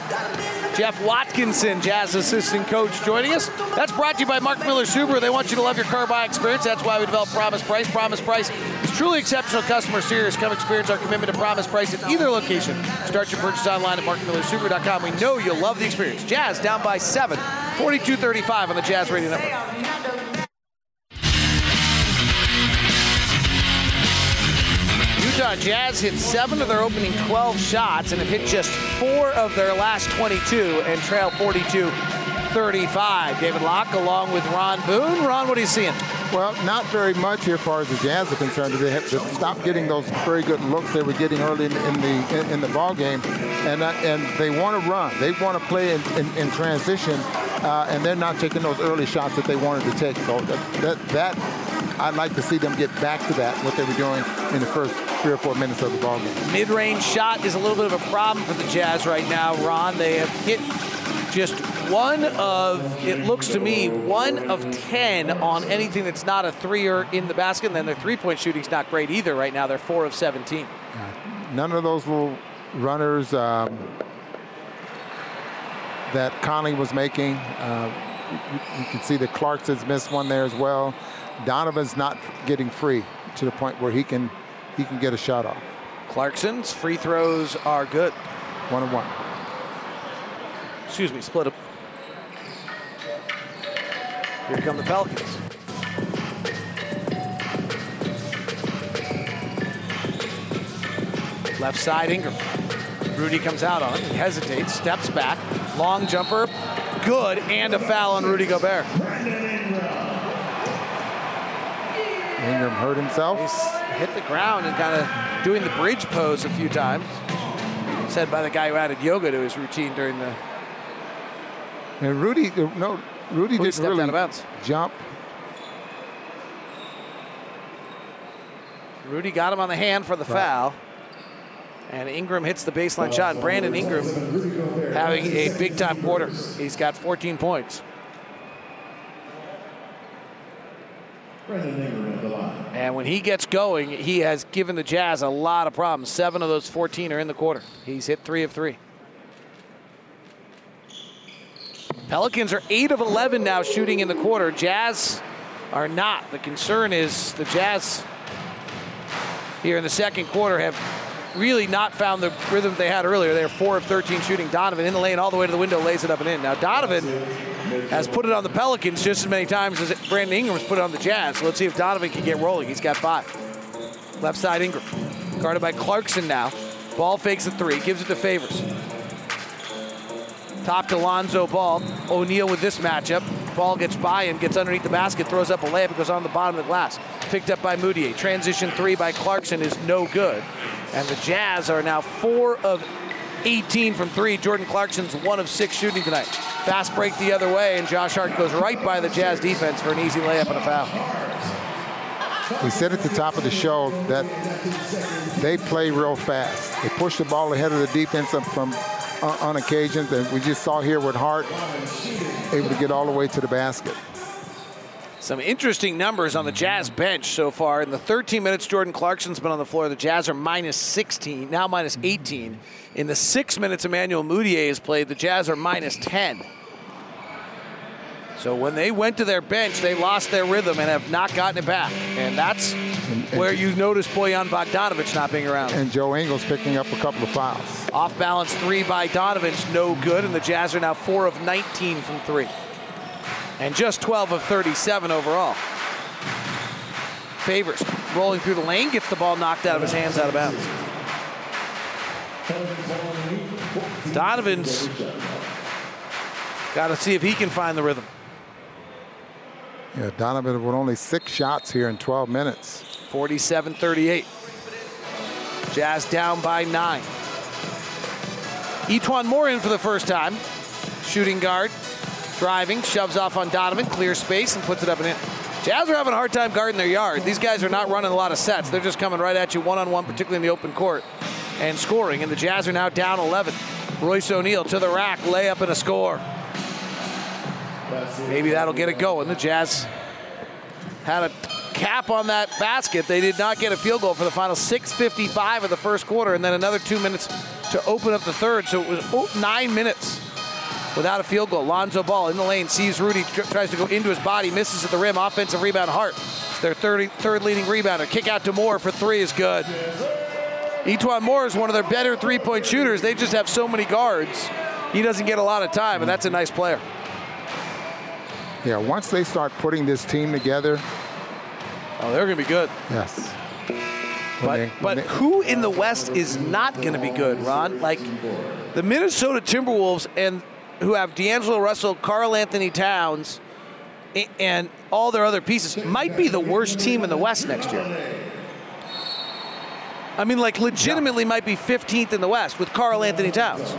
Jeff Watkinson, Jazz assistant coach, joining us. That's brought to you by Mark Miller Subaru. They want you to love your car buy experience. That's why we developed Promise Price. Promise Price is truly exceptional customer service. Come experience our commitment to Promise Price at either location. Start your purchase online at markmillersubaru.com. We know you'll love the experience. Jazz down by seven, 42-35 on the Jazz Radio Network. Utah Jazz hit seven of their opening 12 shots and have hit just four of their last 22 and trail 42 35. David Locke along with Ron Boone. Ron, what are you seeing? Well, not very much here as far as the Jazz are concerned. They have to stop getting those very good looks they were getting early in, in the in, in the ball game, and uh, and they want to run. They want to play in, in, in transition, uh, and they're not taking those early shots that they wanted to take. So that, that that I'd like to see them get back to that what they were doing in the first three or four minutes of the ball game. Mid-range shot is a little bit of a problem for the Jazz right now, Ron. They have hit just one of, it looks to me, one of 10 on anything that's not a three or in the basket. And then their three-point shooting's not great either right now. They're four of 17. None of those little runners um, that Conley was making. Uh, you, you can see that Clarkson's missed one there as well. Donovan's not getting free to the point where he can he can get a shot off. Clarkson's free throws are good. One and one. Excuse me, split up. Here come the Pelicans. Left side, Ingram. Rudy comes out on him. He hesitates, steps back. Long jumper. good, and a foul on Rudy Gobert. Ingram hurt himself. He's hit the ground and kind of doing the bridge pose a few times. Said by the guy who added yoga to his routine during the. And Rudy, uh, no, Rudy Rudy didn't really out of bounds. jump. Rudy got him on the hand for the foul. And Ingram hits the baseline shot. Oh, Brandon Ingram having a big time quarter. He's got 14 points. And when he gets going, he has given the Jazz a lot of problems. Seven of those 14 are in the quarter. He's hit three of three. Pelicans are 8 of 11 now shooting in the quarter. Jazz are not. The concern is the Jazz here in the second quarter have really not found the rhythm they had earlier. They're 4 of 13 shooting. Donovan in the lane all the way to the window, lays it up and in. Now, Donovan has put it on the Pelicans just as many times as Brandon Ingram has put it on the Jazz. So let's see if Donovan can get rolling. He's got five. Left side Ingram. Guarded by Clarkson now. Ball fakes a three, gives it to Favors. Top to Lonzo Ball. O'Neale with this matchup. Ball gets by him, gets underneath the basket, throws up a layup, goes on the bottom of the glass. Picked up by Mudiay. Transition three by Clarkson is no good. And the Jazz are now four of 18 from three. Jordan Clarkson's one of six shooting tonight. Fast break the other way, and Josh Hart goes right by the Jazz defense for an easy layup and a foul. We said at the top of the show that they play real fast. They push the ball ahead of the defense from uh, on occasions, and we just saw here with Hart able to get all the way to the basket. Some interesting numbers on the Jazz bench so far. In the 13 minutes Jordan Clarkson's been on the floor, the Jazz are minus 16, now minus 18. In the six minutes Emmanuel Mudiay has played, the Jazz are minus 10. So when they went to their bench, they lost their rhythm and have not gotten it back. And that's and, and where you notice Bojan Bogdanovic not being around. And Joe Ingles picking up a couple of fouls. Off balance three by Donovan's no good, and the Jazz are now four of 19 from three. And just 12 of 37 overall. Favors rolling through the lane, gets the ball knocked out of his hands out of bounds. Donovan's got to see if he can find the rhythm. Yeah, Donovan with only six shots here in 12 minutes. 47 38. Jazz down by nine. E'Twaun Moore in for the first time. Shooting guard, driving, shoves off on Donovan, clear space, and puts it up and in. Jazz are having a hard time guarding their yard. These guys are not running a lot of sets. They're just coming right at you one on one, particularly in the open court, and scoring. And the Jazz are now down 11. Royce O'Neale to the rack, layup and a score. Maybe that'll get it going. The Jazz had a cap on that basket. They did not get a field goal for the final 6.55 of the first quarter, and then another two minutes to open up the third. So it was oh, nine minutes without a field goal. Lonzo Ball in the lane, sees Rudy, tries to go into his body, misses at the rim. Offensive rebound, Hart. Their third, third leading rebounder. Kick out to Moore for three is good. E'Twaun Moore is one of their better three-point shooters. They just have so many guards. He doesn't get a lot of time, and that's a nice player. Yeah, once they start putting this team together. Oh, they're going to be good. Yes. But, they, but they, who in the West is not going to be good, Ron? Like the Minnesota Timberwolves, and who have D'Angelo Russell, Karl-Anthony Towns, and all their other pieces, might be the worst team in the West next year. I mean, like, legitimately might be 15th in the West with Karl-Anthony Towns.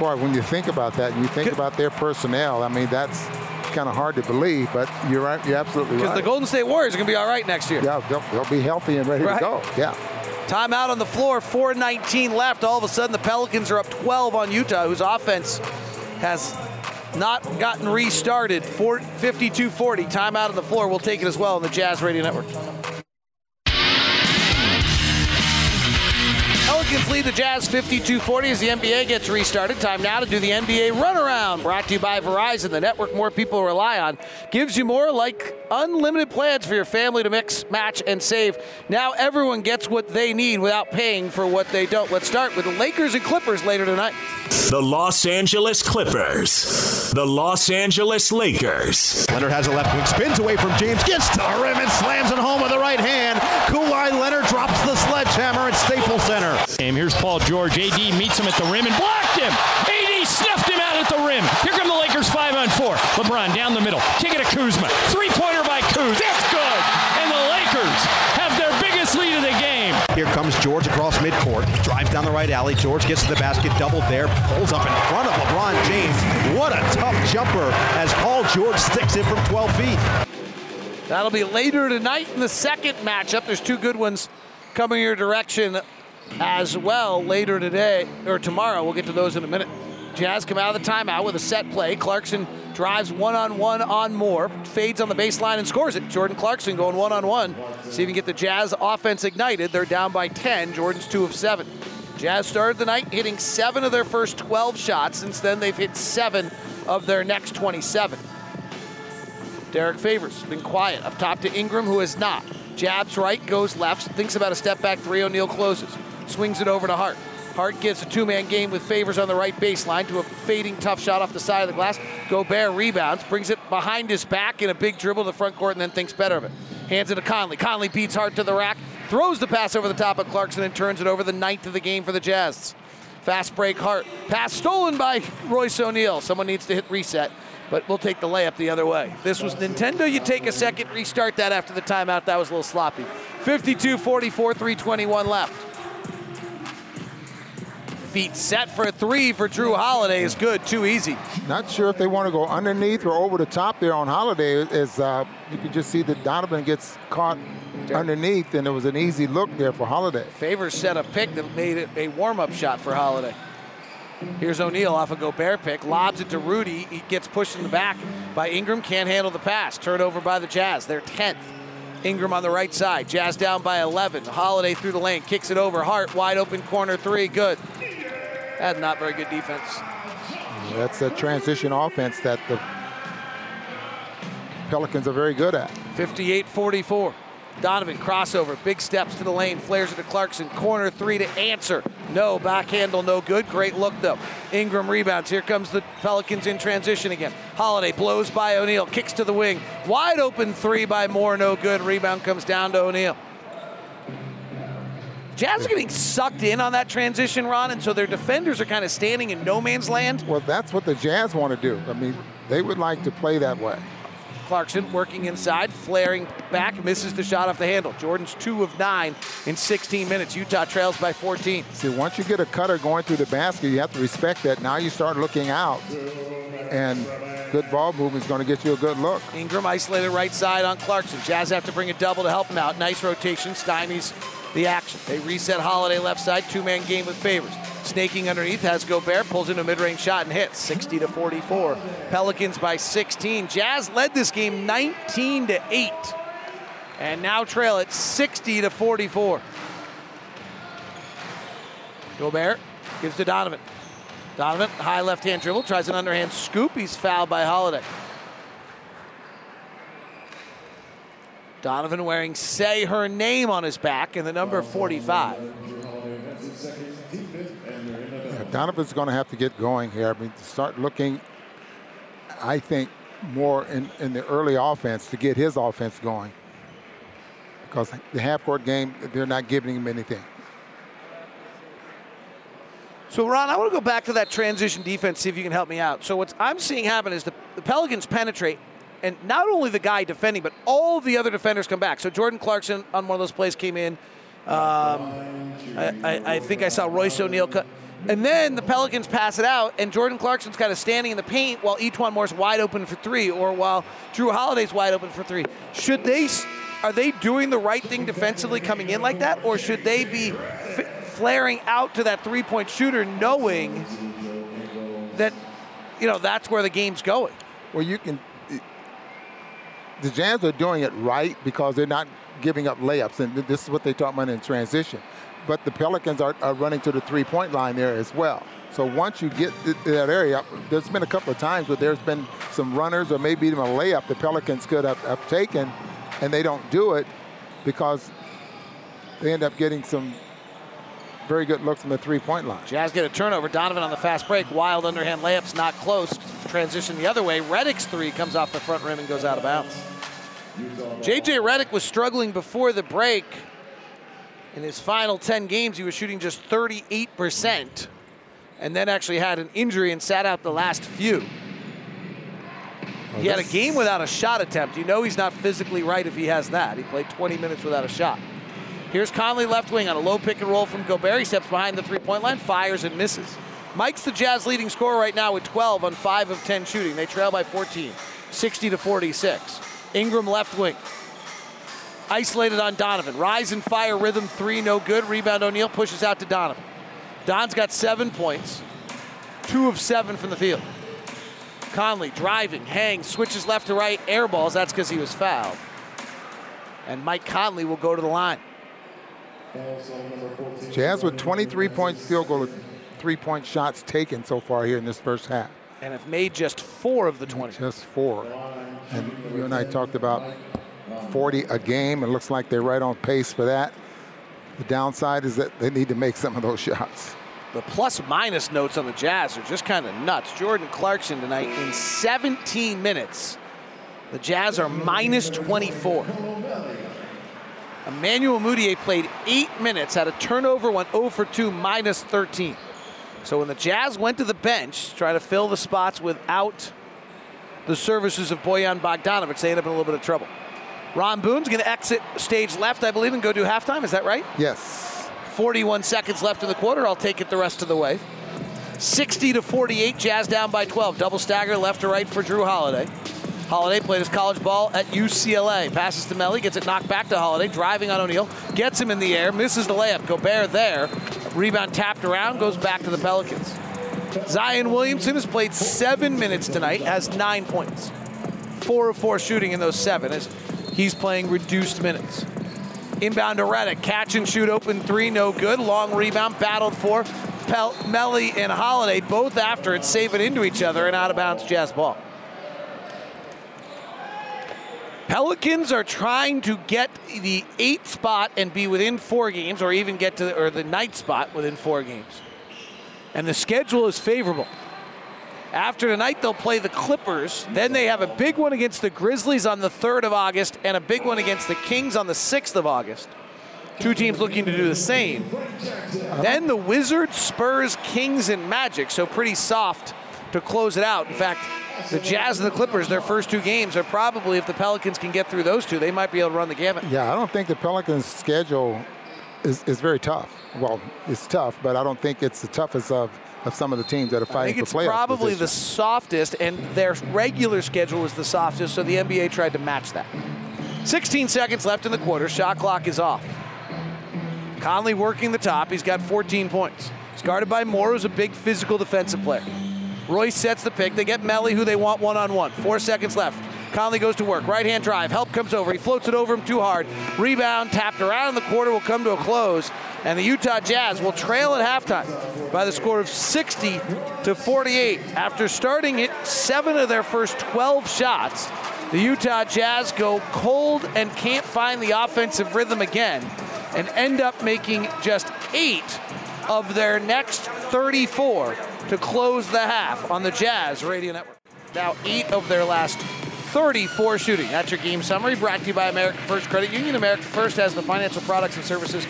When you think about that and you think about their personnel, I mean, that's kind of hard to believe, but you're right. You're absolutely right. Because the Golden State Warriors are going to be all right next year. Yeah, they'll, they'll be healthy and ready right. to go. Yeah. Timeout on the floor, 4.19 left. All of a sudden, the Pelicans are up 12 on Utah, whose offense has not gotten restarted. 52 40. Timeout on the floor. We'll take it as well on the Jazz Radio Network. Pelicans lead the Jazz 52-40 as the NBA gets restarted. Time now to do the NBA runaround. Brought to you by Verizon, the network more people rely on. Gives you more like unlimited plans for your family to mix, match, and save. Now everyone gets what they need without paying for what they don't. Let's start with the Lakers and Clippers later tonight. The Los Angeles Clippers. The Los Angeles Lakers. Leonard has a left wing, spins away from James, gets to the rim and slams it home with the right hand. Kawhi Leonard drops the sledgehammer at Staples Center. And here's Paul George. AD meets him at the rim and blocked him. AD He snuffed him out at the rim. Here come the Lakers five on four. LeBron down the middle. Kick it to Kuzma. Three pointer by Kuz. That's good. And the Lakers have their biggest lead of the game. Here comes George across midcourt. Drives down the right alley. George gets to the basket. Double there. Pulls up in front of LeBron James. What a tough jumper as Paul George sticks it from 12 feet. That'll be later tonight in the second matchup. There's two good ones coming your direction as well later today or tomorrow. We'll get to those in a minute. Jazz come out of the timeout with a set play. Clarkson drives one on one on Moore, fades on the baseline and scores it. Jordan Clarkson going one on one. See if you can get the Jazz offense ignited. They're down by 10. Jordan's two of seven. Jazz started the night hitting seven of their first 12 shots. Since then, they've hit seven of their next 27. Derrick Favors been quiet up top to Ingram, who has not. Jabs right, goes left, thinks about a step back three. O'Neale closes, swings it over to Hart. Hart gets a two man game with Favors on the right baseline to a fading tough shot off the side of the glass. Gobert rebounds, brings it behind his back in a big dribble to the front court, and then thinks better of it. Hands it to Conley. Conley beats Hart to the rack, throws the pass over the top of Clarkson, and turns it over the ninth of the game for the Jazz. Fast break Hart. Pass stolen by Royce O'Neale. Someone needs to hit reset but we'll take the layup the other way. This was Nintendo, you take a second, restart that after the timeout. That was a little sloppy. 52 44, 321 left. Feet set for a three for Jrue Holiday is good, too easy. Not sure if they want to go underneath or over the top there on Holiday. As uh, you can just see that Donovan gets caught underneath, and it was an easy look there for Holiday. Favors set a pick that made it a warm-up shot for Holiday. Here's O'Neale off a Gobert pick, lobs it to Rudy. He gets pushed in the back by Ingram, can't handle the pass. Turnover by the Jazz. They're 10th. Ingram on the right side. Jazz down by 11. Holiday through the lane, kicks it over. Hart wide open corner three. Good. That's not very good defense. That's a transition offense that the Pelicans are very good at. 58 44. Donovan crossover, big steps to the lane, flares it to Clarkson, corner three to answer. No, back handle, no good. Great look though. Ingram rebounds. Here comes the Pelicans in transition again. Holiday blows by O'Neale, kicks to the wing. Wide open three by Moore, no good. Rebound comes down to O'Neale. Jazz are getting sucked in on that transition, Ron, and so their defenders are kind of standing in no man's land. Well, that's what the Jazz want to do. I mean, they would like to play that way. Clarkson working inside, flaring back, misses the shot off the handle. Jordan's two of nine in 16 minutes. Utah trails by 14. See, once you get a cutter going through the basket, you have to respect that. Now you start looking out, and good ball movement is going to get you a good look. Ingram isolated right side on Clarkson. Jazz have to bring a double to help him out. Nice rotation, stymies the action. They reset Holiday left side, two-man game with Favors. Snaking underneath has Gobert, pulls in a mid-range shot and hits 60 to 44. Pelicans by 16. Jazz led this game 19 to 8. And now trail at 60 to 44. Gobert gives to Donovan. Donovan, high left hand dribble, tries an underhand scoop. He's fouled by Holiday. Donovan wearing Say Her Name on his back and the number 45. Yeah, Donovan's going to have to get going here. I mean, to start looking, I think, more in, in the early offense to get his offense going. Because the half court game, they're not giving him anything. So, Ron, I want to go back to that transition defense, see if you can help me out. So, what I'm seeing happen is the, the Pelicans penetrate, and not only the guy defending, but all the other defenders come back. So, Jordan Clarkson on one of those plays came in. Um, I, I, I, think I saw Royce O'Neale cut. And then the Pelicans pass it out, and Jordan Clarkson's kind of standing in the paint while E'Twaun Moore's wide open for three, or while Jrue Holiday's wide open for three. Should they? Are they doing the right thing defensively coming in like that, or should they be f- flaring out to that three-point shooter, knowing that you know that's where the game's going? Well, you can. The Jazz are doing it right because they're not giving up layups, and this is what they talk about in transition. But the Pelicans are, are running to the three-point line there as well. So once you get to that area, there's been a couple of times where there's been some runners or maybe even a layup the Pelicans could have, have taken, and they don't do it because they end up getting some very good look from the three-point line. Jazz get a turnover. Donovan on the fast break. Wild underhand layups, not close. Transition the other way. Redick's three comes off the front rim and goes out of bounds. JJ Redick was struggling before the break. In his final 10 games, he was shooting just 38%. and then actually had an injury and sat out the last few. He had a game without a shot attempt. You know he's not physically right if he has that. He played 20 minutes without a shot. Here's Conley left wing on a low pick and roll from Gobert. He steps behind the three point line, fires and misses. Mike's the Jazz leading scorer right now with 12 on 5 of 10 shooting. They trail by 14, 60 to 46. Ingram left wing. Isolated on Donovan. Rise and fire rhythm three, no good. Rebound O'Neale pushes out to Donovan. Don's got seven points, two of seven from the field. Conley driving, hangs, switches left to right, air balls. That's because he was fouled. And Mike Conley will go to the line. Jazz with 23 point field goal, three point shots taken so far here in this first half. And have made just four of the 20. Just four. And you and I talked about 40 a game. It looks like they're right on pace for that. The downside is that they need to make some of those shots. The plus minus notes on the Jazz are just kind of nuts. Jordan Clarkson tonight in 17 minutes. The Jazz are minus 24. Emmanuel Mudiay played eight minutes, had a turnover, went 0 for 2, minus 13. So when the Jazz went to the bench, trying to fill the spots without the services of Bojan Bogdanovic, they ended up in a little bit of trouble. Ron Boone's going to exit stage left, I believe, and go do halftime. Is that right? Yes. 41 seconds left in the quarter. I'll take it the rest of the way. 60 to 48, Jazz down by 12. Double stagger left to right for Jrue Holiday. Holiday played his college ball at UCLA. Passes to Melli, gets it knocked back to Holiday, driving on O'Neale, gets him in the air, misses the layup. Gobert there. Rebound tapped around, goes back to the Pelicans. Zion Williamson has played seven minutes tonight, has nine points. Four of four shooting in those seven as he's playing reduced minutes. Inbound to Redick, catch and shoot open three, no good. Long rebound, battled for. Pel- Melli and Holiday both after it, save it into each other and out of bounds Jazz ball. Pelicans are trying to get the eighth spot and be within four games, or even get to the, or the ninth spot within four games. And the schedule is favorable. After tonight, they'll play the Clippers. Then they have a big one against the Grizzlies on the 3rd of August and a big one against the Kings on the 6th of August. Two teams looking to do the same. Then the Wizards, Spurs, Kings, and Magic. So pretty soft to close it out. In fact, the Jazz and the Clippers, their first two games are probably, if the Pelicans can get through those two, they might be able to run the gamut. Yeah, I don't think the Pelicans' schedule is, is very tough. Well, it's tough, but I don't think it's the toughest of, of some of the teams that are I fighting think it's for probably position. the softest, and their regular schedule is the softest, so the NBA tried to match that. 16 seconds left in the quarter. Shot clock is off. Conley working the top. He's got 14 points. He's guarded by Moore, who's a big physical defensive player. Royce sets the pick. They get Melli, who they want one on one. Four seconds left. Conley goes to work. Right hand drive. Help comes over. He floats it over him too hard. Rebound tapped around. The quarter will come to a close. And the Utah Jazz will trail at halftime by the score of 60 to 48. After starting it seven of their first 12 shots, the Utah Jazz go cold and can't find the offensive rhythm again and end up making just eight of their next 34 to close the half on the Jazz Radio Network. Now, eight of their last 34 shooting. That's your game summary brought to you by America First Credit Union. America First has the financial products and services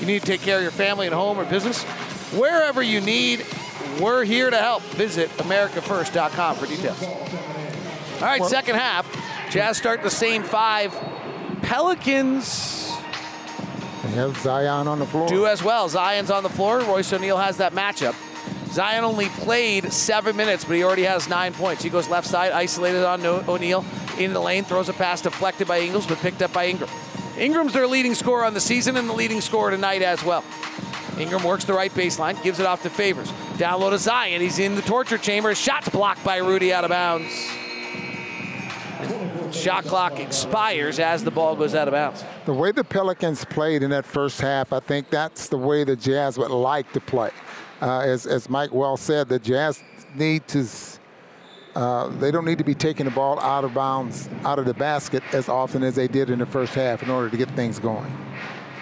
you need to take care of your family and home or business. Wherever you need, we're here to help. Visit AmericaFirst.com for details. All right, second half. Jazz start the same five. Pelicans They have Zion on the floor. do as well. Zion's on the floor. Royce O'Neale has that matchup. Zion only played seven minutes, but he already has nine points. He goes left side, isolated on O'Neale in the lane, throws a pass deflected by Ingles, but picked up by Ingram. Ingram's their leading scorer on the season and the leading scorer tonight as well. Ingram works the right baseline, gives it off to Favors. Down low to Zion. He's in the torture chamber. Shot's blocked by Rudy out of bounds. Shot clock expires as the ball goes out of bounds. The way the Pelicans played in that first half, I think that's the way the Jazz would like to play. Uh, as, as Mike well said, the Jazz need to, uh, they don't need to be taking the ball out of bounds, out of the basket as often as they did in the first half in order to get things going.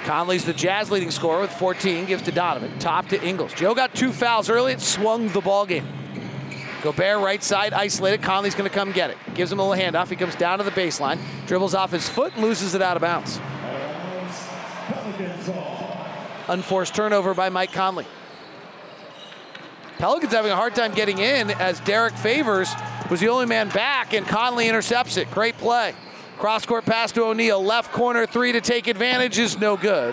Conley's the Jazz leading scorer with 14, gives to Donovan. Top to Ingles. Joe got two fouls early. It swung the ball game. Gobert right side isolated. Conley's going to come get it. Gives him a little handoff. He comes down to the baseline, dribbles off his foot, and loses it out of bounds. Unforced turnover by Mike Conley. Pelicans having a hard time getting in as Derrick Favors was the only man back, and Conley intercepts it. Great play. Cross court pass to O'Neale. Left corner three to take advantage is no good.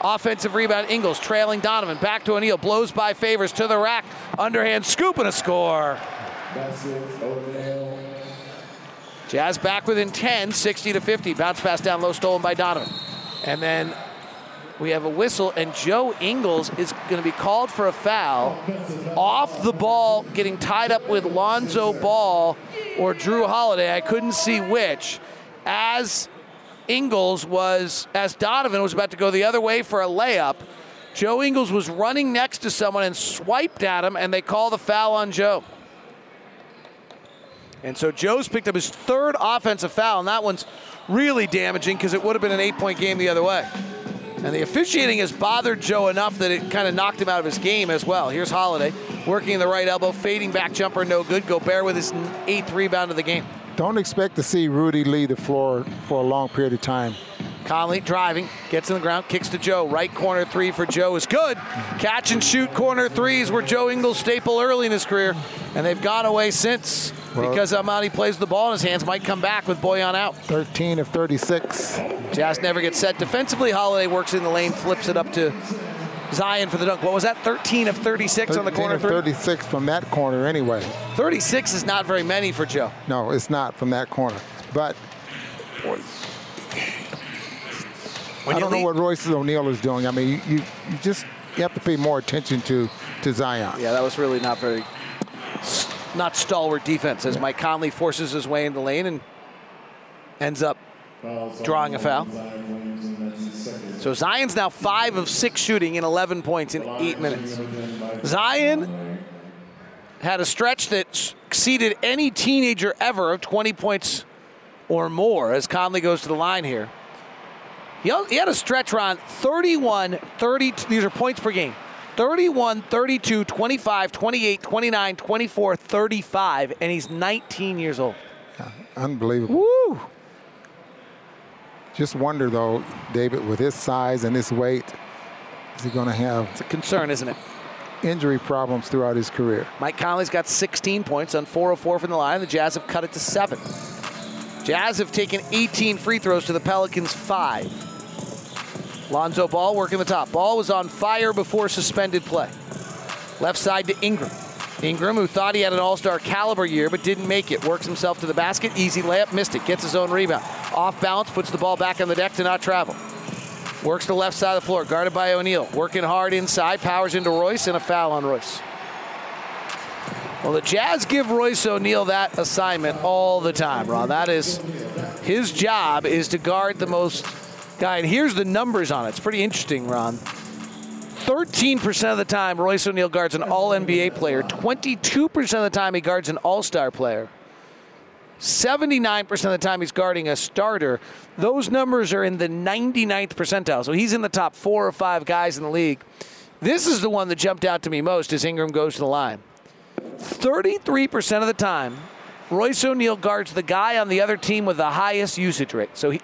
Offensive rebound, Ingles trailing Donovan. Back to O'Neale. Blows by Favors to the rack. Underhand scoop and a score. Jazz back within 10, 60 to 50. Bounce pass down low, stolen by Donovan. And then we have a whistle, and Joe Ingles is going to be called for a foul off the ball, getting tied up with Lonzo Ball or Jrue Holiday. I couldn't see which. As Ingles was, as Donovan was about to go the other way for a layup, Joe Ingles was running next to someone and swiped at him, and they call the foul on Joe. And so Joe's picked up his third offensive foul, and that one's really damaging because it would have been an eight point game the other way. And the officiating has bothered Joe enough that it kind of knocked him out of his game as well. Here's Holiday working the right elbow, fading back jumper, no good. Gobert with his eighth rebound of the game. Don't expect to see Rudy lead the floor for a long period of time. Conley driving, gets in the ground, kicks to Joe. Right corner three for Joe is good. Catch and shoot corner threes were Joe Ingles' staple early in his career, and they've gone away since well, because Amadi plays the ball in his hands. Might come back with Bojan out. 13 of 36. Jazz never gets set defensively. Holiday works in the lane, flips it up to Zion for the dunk. What was that? 13 of 36 on the corner three? 36 from that corner anyway. 36 is not very many for Joe. No, it's not from that corner. But when I don't know what Royce O'Neale is doing. I mean, you, you just you have to pay more attention to to Zion. Yeah, that was really not very not stalwart defense as Mike Conley forces his way in the lane and ends up drawing a foul. So Zion's now five of six shooting in 11 points in eight minutes. Zion had a stretch that exceeded any teenager ever of 20 points or more as Conley goes to the line here. He had a stretch run 31, 30, these are points per game. 31, 32, 25, 28, 29, 24, 35, and he's 19 years old. Yeah, unbelievable. Woo! Just wonder, though, David, with his size and his weight, is he going to have. It's a concern, isn't it? Injury problems throughout his career. Mike Conley's got 16 points on 404 from the line. The Jazz have cut it to seven. Jazz have taken 18 free throws to the Pelicans' five. Lonzo Ball working the top. Ball was on fire before suspended play. Left side to Ingram. Ingram, who thought he had an all star caliber year but didn't make it, works himself to the basket. Easy layup, missed it. Gets his own rebound. Off balance, puts the ball back on the deck to not travel. Works the left side of the floor, guarded by O'Neale. Working hard inside, powers into Royce, and a foul on Royce. Well, the Jazz give Royce O'Neale that assignment all the time, Ron. That is his job is to guard the most guy. And here's the numbers on it. It's pretty interesting, Ron. 13% of the time, Royce O'Neale guards an All NBA player. 22% of the time, he guards an All Star player. 79% of the time, he's guarding a starter. Those numbers are in the 99th percentile. So he's in the top four or five guys in the league. This is the one that jumped out to me most as Ingram goes to the line. 33% of the time, Royce O'Neale guards the guy on the other team with the highest usage rate. So he,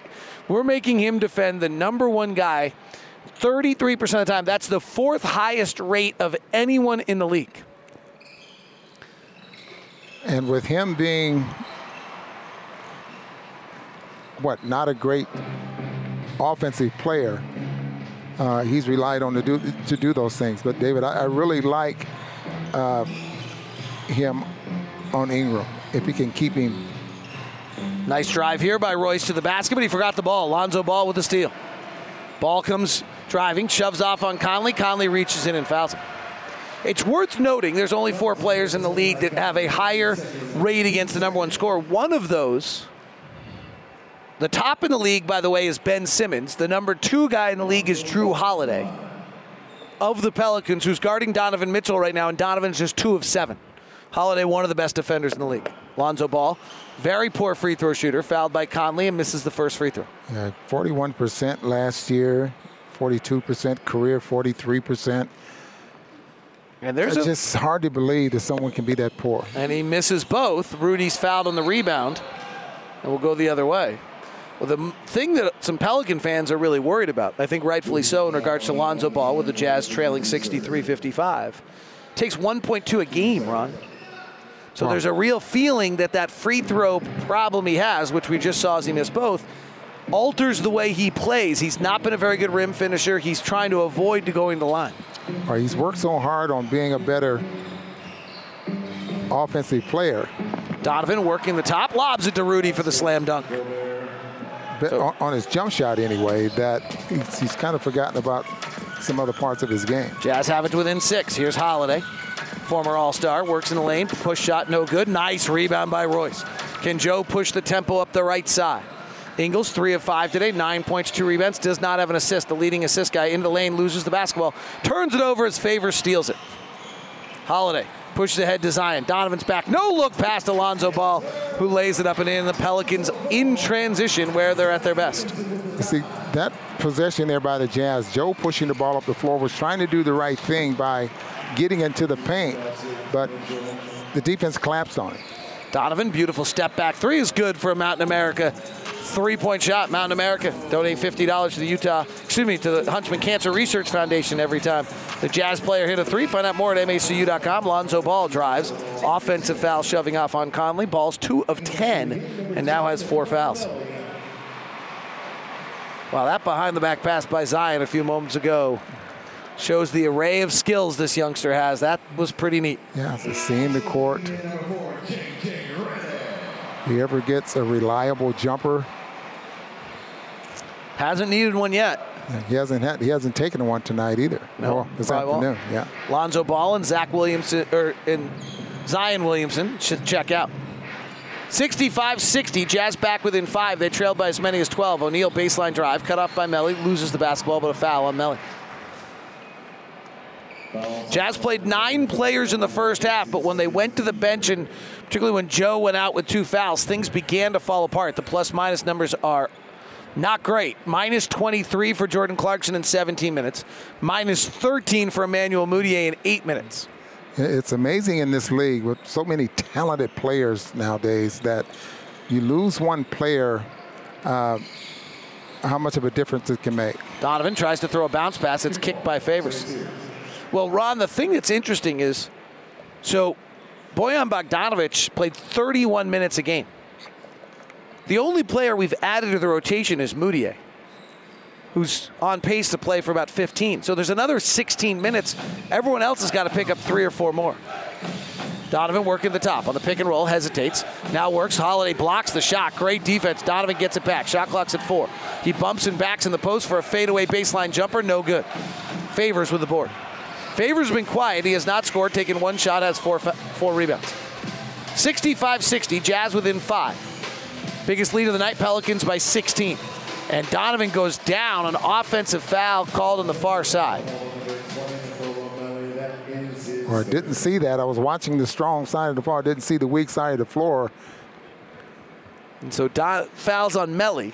we're making him defend the number one guy 33% of the time. That's the fourth highest rate of anyone in the league. And with him being, what, not a great offensive player, uh, he's relied on to do to do those things. But David, I, I really like uh, him on Ingram if he can keep him Nice drive here by Royce to the basket, but he forgot the ball. Lonzo Ball with the steal. Ball comes driving, shoves off on Conley. Conley reaches in and fouls. It's worth noting there's only four players in the league that have a higher rate against the number one scorer. One of those, the top in the league, by the way, is Ben Simmons. The number two guy in the league is Jrue Holiday of the Pelicans, who's guarding Donovan Mitchell right now, and Donovan's just two of seven. Holiday, one of the best defenders in the league. Lonzo Ball, very poor free throw shooter, fouled by Conley and misses the first free throw. Yeah, 41% last year, 42% career, 43%. And there's it's a, just hard to believe that someone can be that poor. And he misses both. Rudy's fouled on the rebound, and will go the other way. Well, the thing that some Pelican fans are really worried about, I think rightfully so, in regards to Lonzo Ball with the Jazz trailing 63 55, takes 1.2 a game, Ron. So there's a real feeling that that free throw problem he has, which we just saw as he missed both, alters the way he plays. He's not been a very good rim finisher. He's trying to avoid going to the line. Or he's worked so hard on being a better offensive player. Donovan working the top, lobs it to Rudy for the slam dunk. But on, on his jump shot anyway, that he's, he's kind of forgotten about some other parts of his game. Jazz have it within six. Here's Holiday, former All Star, works in the lane, push shot no good. Nice rebound by Royce. Can Joe push the tempo up the right side? Ingles, three of five today, nine points, two rebounds, does not have an assist. The leading assist guy into the lane loses the basketball, turns it over as Favor steals it. Holiday pushes ahead to Zion. Donovan's back. No look past Alonzo Ball, who lays it up and in. The Pelicans in transition where they're at their best. See, that possession there by the Jazz, Joe pushing the ball up the floor was trying to do the right thing by getting into the paint, but the defense collapsed on it. Donovan, beautiful step back three is good for Mountain America three point shot. Mountain America donate $50 to the Utah, excuse me, to the Huntsman Cancer Research Foundation every time the Jazz player hit a three. Find out more at macu.com. Lonzo Ball drives. Offensive foul shoving off on Conley. Ball's two of 10 and now has four fouls. Wow, that behind the back pass by Zion a few moments ago shows the array of skills this youngster has. That was pretty neat. Yeah, seeing the court. He ever gets a reliable jumper. Hasn't needed one yet. He hasn't had. He hasn't taken one tonight either. No, Well, this probably won't. afternoon. Yeah. Lonzo Ball and Zach Williamson, or and Zion Williamson should check out. 65-60, Jazz back within five. They trailed by as many as 12. O'Neale baseline drive, cut off by Melli, loses the basketball, but a foul on Melli. Jazz played nine players in the first half, but when they went to the bench, and particularly when Joe went out with two fouls, things began to fall apart. The plus minus numbers are not great. Minus 23 for Jordan Clarkson in 17 minutes, minus 13 for Emmanuel Mudiay in eight minutes. It's amazing in this league with so many talented players nowadays that you lose one player, uh, how much of a difference it can make. Donovan tries to throw a bounce pass. It's kicked by Favors. Well, Ron, the thing that's interesting is so Bojan Bogdanovic played 31 minutes a game. The only player we've added to the rotation is Mudiay, who's on pace to play for about 15. So there's another 16 minutes. Everyone else has got to pick up three or four more. Donovan working the top on the pick and roll, hesitates. Now works. Holiday blocks the shot. Great defense. Donovan gets it back. Shot clock's at four. He bumps and backs in the post for a fadeaway baseline jumper. No good. Favors with the board. Favors has been quiet. He has not scored. Taken one shot. Has four four rebounds. 65-60. Jazz within five. Biggest lead of the night. Pelicans by 16. And Donovan goes down. An offensive foul called on the far side. Or I didn't see that. I was watching the strong side of the floor. I didn't see the weak side of the floor. And so Don, fouls on Melli.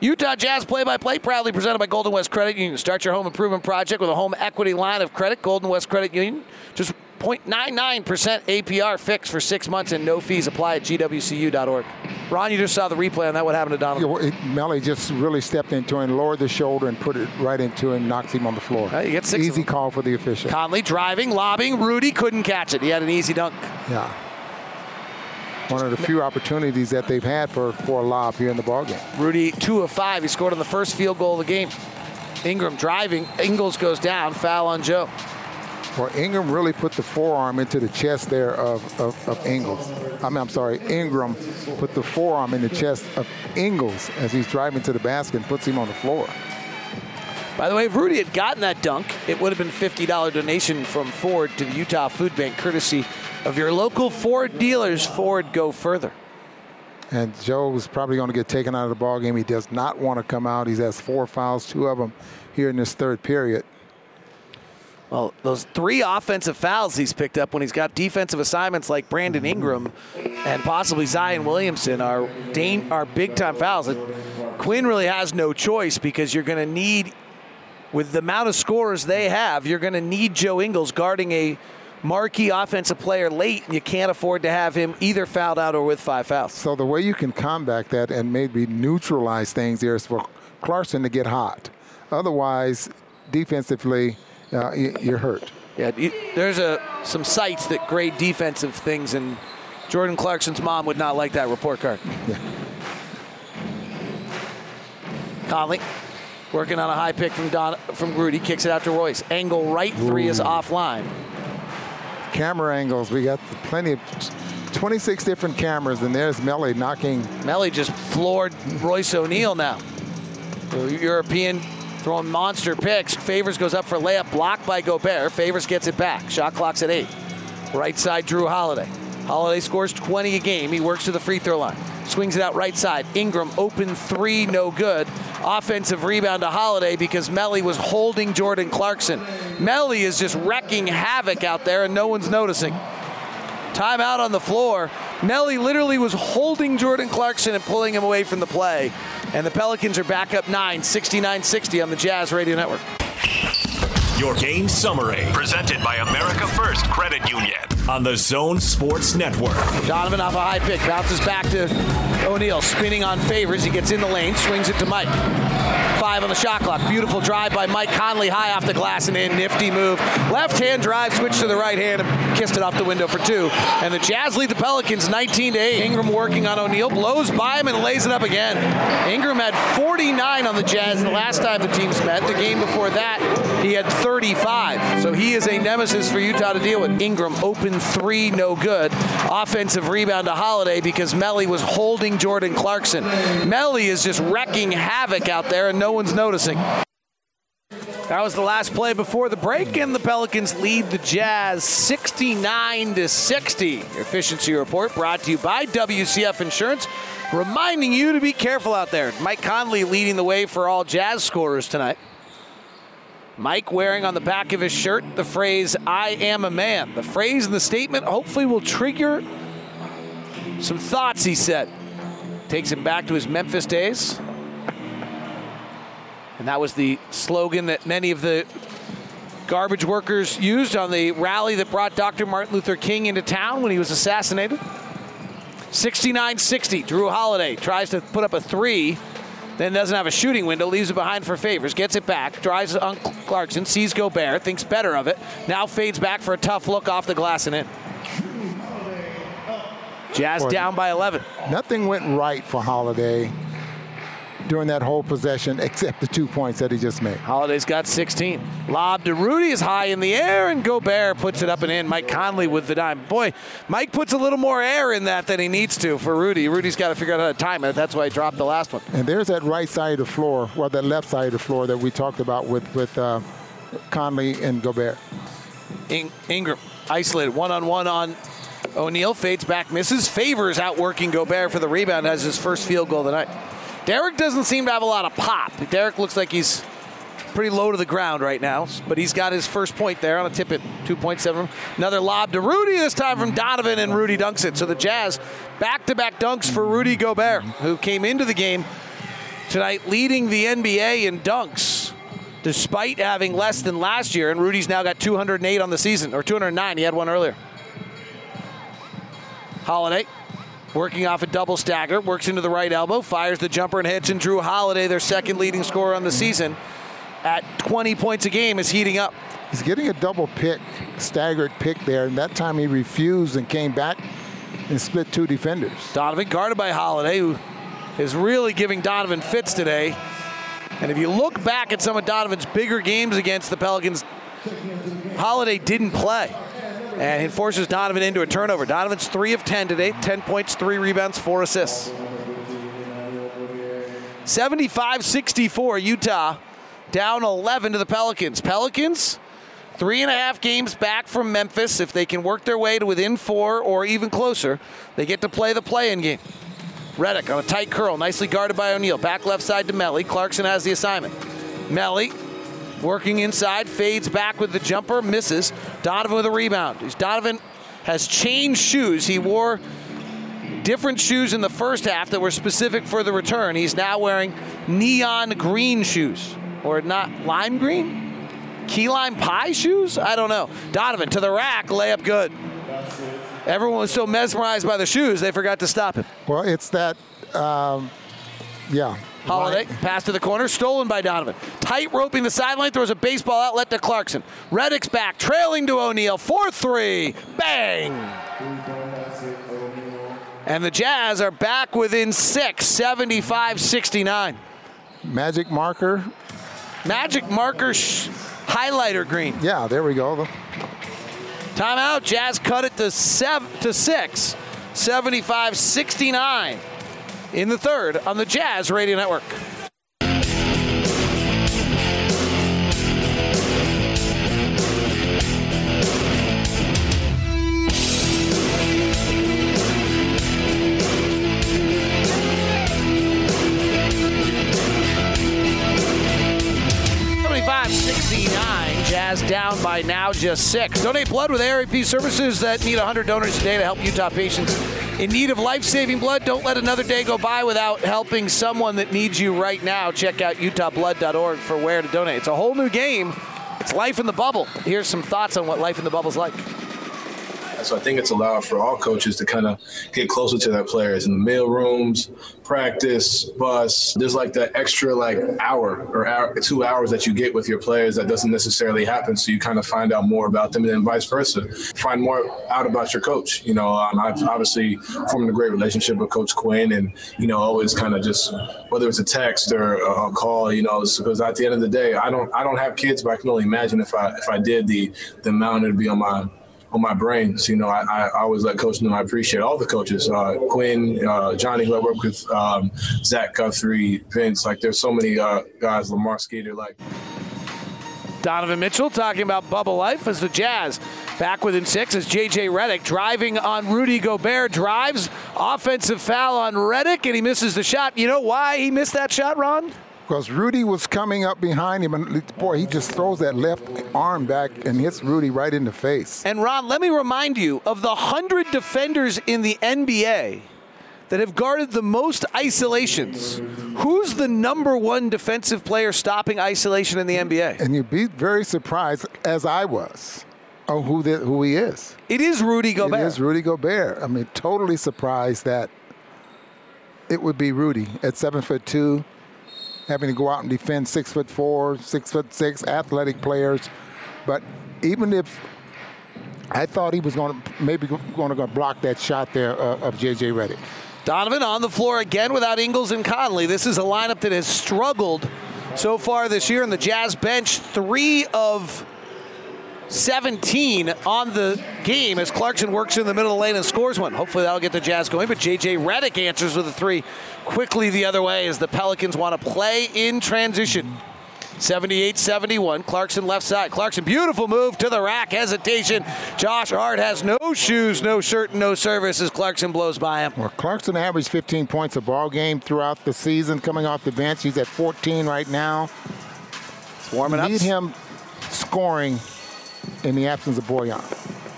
Utah Jazz play-by-play proudly presented by Golden West Credit Union. Start your home improvement project with a home equity line of credit. Golden West Credit Union, just 0.99% APR fixed for six months and no fees apply at gwcu.org. Ron, you just saw the replay on that. What happened to Donovan? Yeah, Melli just really stepped into him, lowered the shoulder, and put it right into him, knocks him on the floor. you get six Easy call for the official. Conley driving, lobbing. Rudy couldn't catch it. He had an easy dunk. Yeah. One of the few opportunities that they've had for, for a lob here in the ballgame. Rudy, two of five. He scored on the first field goal of the game. Ingram driving. Ingles goes down. Foul on Joe. Well, Ingram really put the forearm into the chest there of, of, of Ingles. I mean, I'm sorry, Ingram put the forearm in the chest of Ingles as he's driving to the basket and puts him on the floor. By the way, if Rudy had gotten that dunk, it would have been $50 donation from Ford to the Utah Food Bank, courtesy of your local Ford dealers. Ford, go further. And Joe's probably going to get taken out of the ballgame. He does not want to come out. He's has four fouls, two of them here in this third period. Well, those three offensive fouls he's picked up when he's got defensive assignments like Brandon mm-hmm. Ingram and possibly Zion Williamson are are big time fouls. And Quinn really has no choice because you're going to need, with the amount of scorers they have, you're going to need Joe Ingles guarding a marquee offensive player late, and you can't afford to have him either fouled out or with five fouls. So the way you can combat that and maybe neutralize things there is for Clarkson to get hot. Otherwise, defensively, uh, you're hurt. Yeah, there's a some sites that grade defensive things, and Jordan Clarkson's mom would not like that report card. Conley working on a high pick from Don from Rudy, kicks it out to Royce. Angle right three is offline. Camera angles. We got plenty of 26 different cameras, and there's Melli knocking. Melli just floored Royce O'Neale now. The European throwing monster picks. Favors goes up for layup, blocked by Gobert. Favors gets it back. Shot clock's at eight. Right side, Jrue Holiday. Holiday scores 20 a game. He works to the free throw line. Swings it out right side. Ingram open three, no good. Offensive rebound to Holiday because Melli was holding Jordan Clarkson. Melli is just wrecking havoc out there and no one's noticing. Timeout on the floor. Melli literally was holding Jordan Clarkson and pulling him away from the play. And the Pelicans are back up 9, 69 60 on the Jazz Radio Network. Your game summary. Presented by America First Credit Union. On the Zone Sports Network. Donovan off a high pick, bounces back to O'Neale, spinning on Favors. He gets in the lane, swings it to Mike. Five on the shot clock. Beautiful drive by Mike Conley, high off the glass and in. Nifty move. Left hand drive, switch to the right hand, and kissed it off the window for two. And the Jazz lead the Pelicans 19 to 8. Ingram working on O'Neale, blows by him and lays it up again. Ingram had 49 on the Jazz the last time the teams met. The game before that, he had 35. So he is a nemesis for Utah to deal with. Ingram open three, no good. Offensive rebound to Holiday because Melli was holding Jordan Clarkson. Melli is just wrecking havoc out there and no one's noticing. That was the last play before the break, and the Pelicans lead the Jazz 69 to 60. Efficiency report brought to you by WCF Insurance, reminding you to be careful out there. Mike Conley leading the way for all Jazz scorers tonight. Mike wearing on the back of his shirt the phrase, I am a man. The phrase and the statement hopefully will trigger some thoughts, he said. Takes him back to his Memphis days. And that was the slogan that many of the garbage workers used on the rally that brought Dr. Martin Luther King into town when he was assassinated. 69 60. Jrue Holiday tries to put up a three, then doesn't have a shooting window, leaves it behind for Favors, gets it back, drives on Clarkson, sees Gobert, thinks better of it, now fades back for a tough look off the glass and in. Jazz down by 11. Nothing went right for Holiday during that whole possession except the two points that he just made. Holiday's got 16. Lob to Rudy is high in the air, and Gobert puts it up and in. Mike Conley with the dime. Boy, Mike puts a little more air in that than he needs to for Rudy. Rudy's got to figure out how to time it. That's why he dropped the last one. And there's that right side of the floor, well, that left side of the floor that we talked about with with uh, Conley and Gobert. In- Ingram isolated one on one on O'Neale, fades back, misses. Favors outworking Gobert for the rebound, has his first field goal of the night. Derrick doesn't seem to have a lot of pop. Derrick looks like he's pretty low to the ground right now, but he's got his first point there on a tip at 2.7. Another lob to Rudy, this time from Donovan, and Rudy dunks it. So the Jazz back to back dunks for Rudy Gobert, who came into the game tonight leading the NBA in dunks. Despite having less than last year, and Rudy's now got 208 on the season, or 209. He had one earlier. Holiday working off a double stagger, works into the right elbow, fires the jumper and hits, and Jrue Holiday, their second leading scorer on the season, at 20 points a game, is heating up. He's getting a double pick, staggered pick there, and that time he refused and came back and split two defenders. Donovan guarded by Holiday, who is really giving Donovan fits today. And if you look back at some of Donovan's bigger games against the Pelicans, Holiday didn't play. And it forces Donovan into a turnover. Donovan's 3 of 10 today, 10 points, 3 rebounds, 4 assists. 75 64, Utah down 11 to the Pelicans. Pelicans, three and a half games back from Memphis. If they can work their way to within four or even closer, they get to play the play in game. Redick on a tight curl, nicely guarded by O'Neale. Back left side to Melli. Clarkson has the assignment. Melli working inside, fades back with the jumper, misses. Donovan with a rebound. Donovan has changed shoes. He wore different shoes in the first half that were specific for the return. He's now wearing neon green shoes, or not lime green? Key lime pie shoes? I don't know. Donovan to the rack, layup good. Everyone was so mesmerized by the shoes, they forgot to stop him. Well, it's that um, Yeah. Holiday, pass to the corner, stolen by Donovan. Tight roping the sideline, throws a baseball outlet to Clarkson. Redick's back, trailing to O'Neale. 4 3. Bang! And the Jazz are back within six, 75 69. Magic marker. Magic marker sh- highlighter green. Yeah, there we go. Timeout. Jazz cut it to seven to six, 75 69 in the third on the Jazz Radio Network. Jazz down by now just six. Donate blood with ARUP services that need 100 donors a day to help Utah patients in need of life-saving blood. Don't let another day go by without helping someone that needs you right now. Check out utahblood.org for where to donate. It's a whole new game. It's life in the bubble. Here's some thoughts on what life in the bubble is like. So I think it's allowed for all coaches to kind of get closer to their players in the mail rooms, practice, bus. There's like that extra like hour or hour, two hours that you get with your players that doesn't necessarily happen. So you kind of find out more about them and then vice versa. Find more out about your coach. You know, um, I've obviously formed a great relationship with Coach Quinn and, you know, always kind of just, whether it's a text or a call, you know, because at the end of the day, I don't, I don't have kids, but I can only imagine if I, if I did the, the amount it'd be on my, on my brains. You know, I, I always let coach know I appreciate all the coaches, uh, Quinn, uh, Johnny, who I work with, um, Zach Guthrie, Vince. Like, there's so many uh, guys, Lamar Skeeter, like. Donovan Mitchell talking about bubble life as the Jazz back within six as J.J. Redick driving on Rudy Gobert drives offensive foul on Redick and he misses the shot. You know why he missed that shot, Ron? Because Rudy was coming up behind him, and boy, he just throws that left arm back and hits Rudy right in the face. And Ron, let me remind you of the 100 defenders in the NBA that have guarded the most isolations. Who's the number one defensive player stopping isolation in the NBA? And you'd be very surprised, as I was, of who, the, who he is. It is Rudy Gobert. It is Rudy Gobert. I mean, totally surprised that it would be Rudy at seven foot two having to go out and defend six foot four, six foot six athletic players. But even if I thought he was going to maybe going to block that shot there uh, of J.J. Redick. Donovan on the floor again without Ingles and Conley. This is a lineup that has struggled so far this year, and the Jazz bench three of 17 on the game as Clarkson works in the middle of the lane and scores one. Hopefully that'll get the Jazz going. But J.J. Redick answers with a three quickly the other way as the Pelicans want to play in transition. 78-71. Clarkson left side. Clarkson, beautiful move to the rack. Hesitation. Josh Hart has no shoes, no shirt, no service as Clarkson blows by him. Well, Clarkson averaged 15 points a ball game throughout the season coming off the bench. He's at 14 right now. It's warming up. Need him scoring in the absence of Bojan.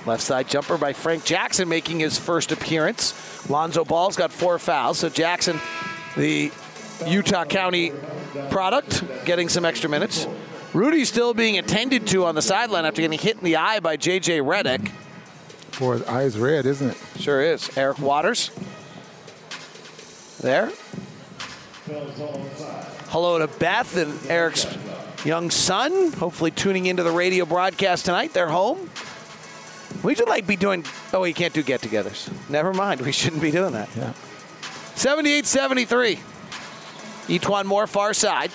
Left side jumper by Frank Jackson making his first appearance. Lonzo Ball's got four fouls, so Jackson, the Utah County product, getting some extra minutes. Rudy still being attended to on the sideline after getting hit in the eye by J.J. Redick. Boy, his eye's red, isn't it? Sure is. Eric Waters. There. Hello to Beth and Eric's young son, hopefully tuning into the radio broadcast tonight. They're home. We should like be doing. Oh, you can't do get-togethers. Never mind. We shouldn't be doing that. Yeah. 78-73. E'Twaun Moore far side.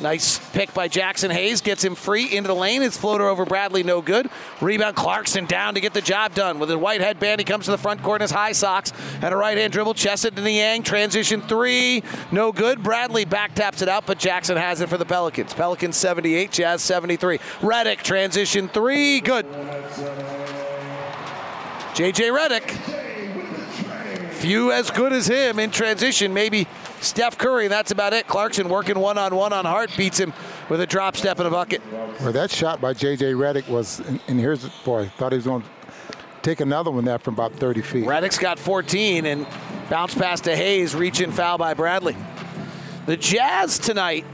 Nice pick by Jaxson Hayes. Gets him free into the lane. His floater over Bradley, no good. Rebound Clarkson down to get the job done. With his white headband, he comes to the front court in his high socks. And a right hand dribble. Chested to Niang. Transition three. No good. Bradley back taps it out, but Jackson has it for the Pelicans. Pelicans 78, Jazz 73. Redick transition three. Good. JJ Redick. Few as good as him in transition. Maybe Steph Curry. And that's about it. Clarkson working one on one on Hart beats him with a drop step in a bucket. Well, that shot by J.J. Redick was, and, and here's boy, thought he was going to take another one there from about 30 feet. Redick's got 14 and bounce pass to Hayes, reach in foul by Bradley. The Jazz tonight,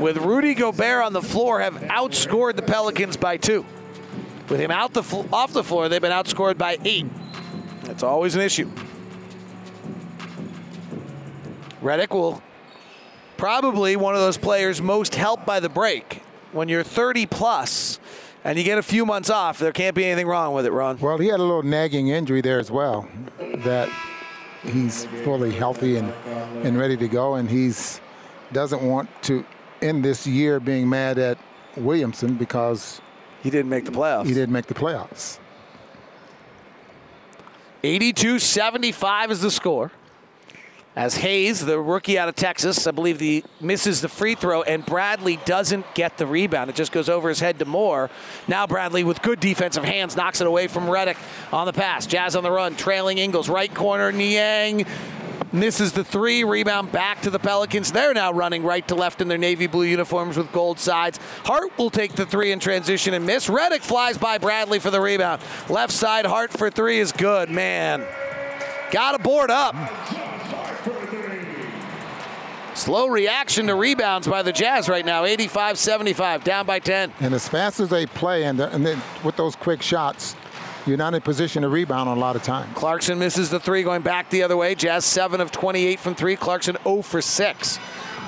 with Rudy Gobert on the floor, have outscored the Pelicans by two. With him out the off the floor, they've been outscored by eight. That's always an issue. Redick will probably one of those players most helped by the break. When you're 30 plus and you get a few months off, there can't be anything wrong with it, Ron. Well, he had a little nagging injury there as well. That he's fully healthy and, and ready to go, and he's doesn't want to end this year being mad at Williamson because he didn't make the playoffs. He didn't make the playoffs. 82 75 is the score. As Hayes, the rookie out of Texas, I believe he misses the free throw, and Bradley doesn't get the rebound. It just goes over his head to Moore. Now Bradley, with good defensive hands, knocks it away from Redick on the pass. Jazz on the run, trailing Ingles. Right corner, Niang misses the three. Rebound back to the Pelicans. They're now running right to left in their navy blue uniforms with gold sides. Hart will take the three in transition and miss. Redick flies by Bradley for the rebound. Left side, Hart for three is good. Man, got to board up. Slow reaction to rebounds by the Jazz right now, 85 75, down by 10. And as fast as they play, and, and then with those quick shots, you're not in position to rebound a lot of times. Clarkson misses the three going back the other way. Jazz 7 of 28 from three. Clarkson 0 for 6.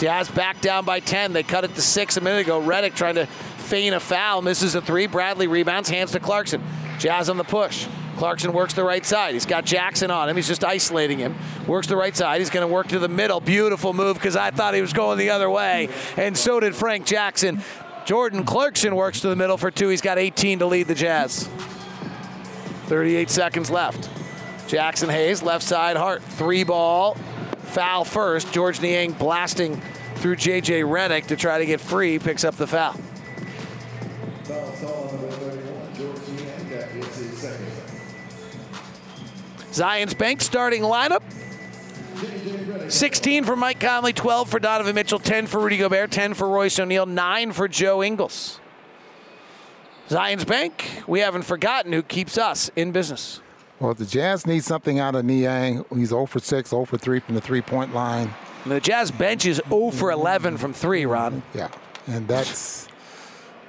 Jazz back down by 10. They cut it to 6 a minute ago. Redick trying to feign a foul, misses a three. Bradley rebounds, hands to Clarkson. Jazz on the push. Clarkson works the right side. He's got Jackson on him. He's just isolating him. Works the right side. He's going to work to the middle. Beautiful move because I thought he was going the other way. And so did Frank Jackson. Jordan Clarkson works to the middle for two. He's got 18 to lead the Jazz. 38 seconds left. Jaxson Hayes, left side, Hart, three ball, foul first. Georges Niang blasting through J.J. Redick to try to get free, picks up the foul. Zions Bank starting lineup. 16 for Mike Conley, 12 for Donovan Mitchell, 10 for Rudy Gobert, 10 for Royce O'Neale, 9 for Joe Ingles. Zions Bank, we haven't forgotten who keeps us in business. Well, the Jazz need something out of Niang. He's 0 for 6, 0 for 3 from the three point line. And the Jazz bench is 0 for 11 from 3, Ron. Yeah, and that's.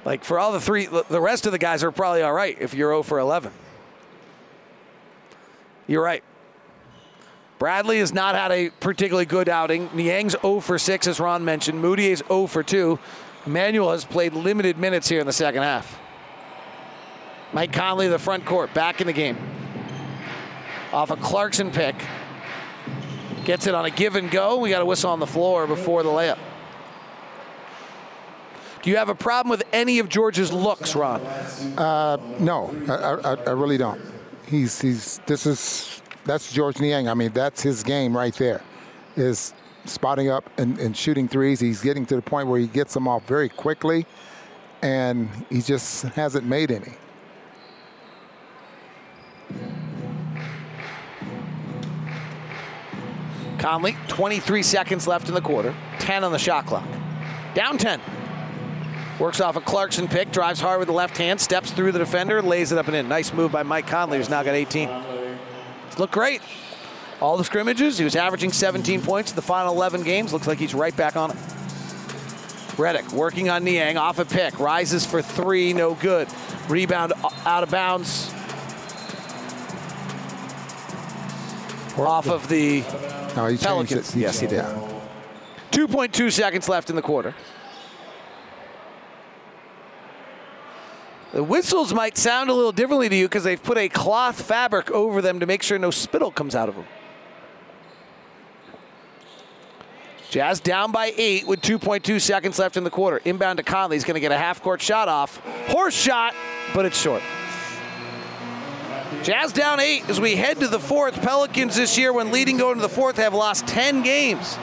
Like for all the three, the rest of the guys are probably all right if you're 0 for 11. You're right. Bradley has not had a particularly good outing. Niang's 0 for 6, as Ron mentioned. Mudiay's 0 for 2. Emmanuel has played limited minutes here in the second half. Mike Conley, the front court, back in the game. Off a Clarkson pick. Gets it on a give and go. We got a whistle on the floor before the layup. Do you have a problem with any of George's looks, Ron? Uh, no, I, I, I really don't. He's he's this is that's Georges Niang. I mean, that's his game right there. Is spotting up and, and shooting threes. He's getting to the point where he gets them off very quickly, and he just hasn't made any. Conley, 23 seconds left in the quarter, 10 on the shot clock. Down 10. Works off a Clarkson pick, drives hard with the left hand, steps through the defender, lays it up and in. Nice move by Mike Conley, who's now got 18. He's looked great. All the scrimmages, he was averaging 17 points in the final 11 games. Looks like he's right back on it. Redick working on Niang, off a pick, rises for three, no good. Rebound out of bounds. Off of the no, he Pelicans. It. Yes, he did. 2.2 seconds left in the quarter. The whistles might sound a little differently to you because they've put a cloth fabric over them to make sure no spittle comes out of them. Jazz down by eight with 2.2 seconds left in the quarter. Inbound to Conley. He's going to get a half court shot off. Horse shot, but it's short. Jazz down eight as we head to the fourth. Pelicans this year, when leading going to the fourth, have lost 10 games.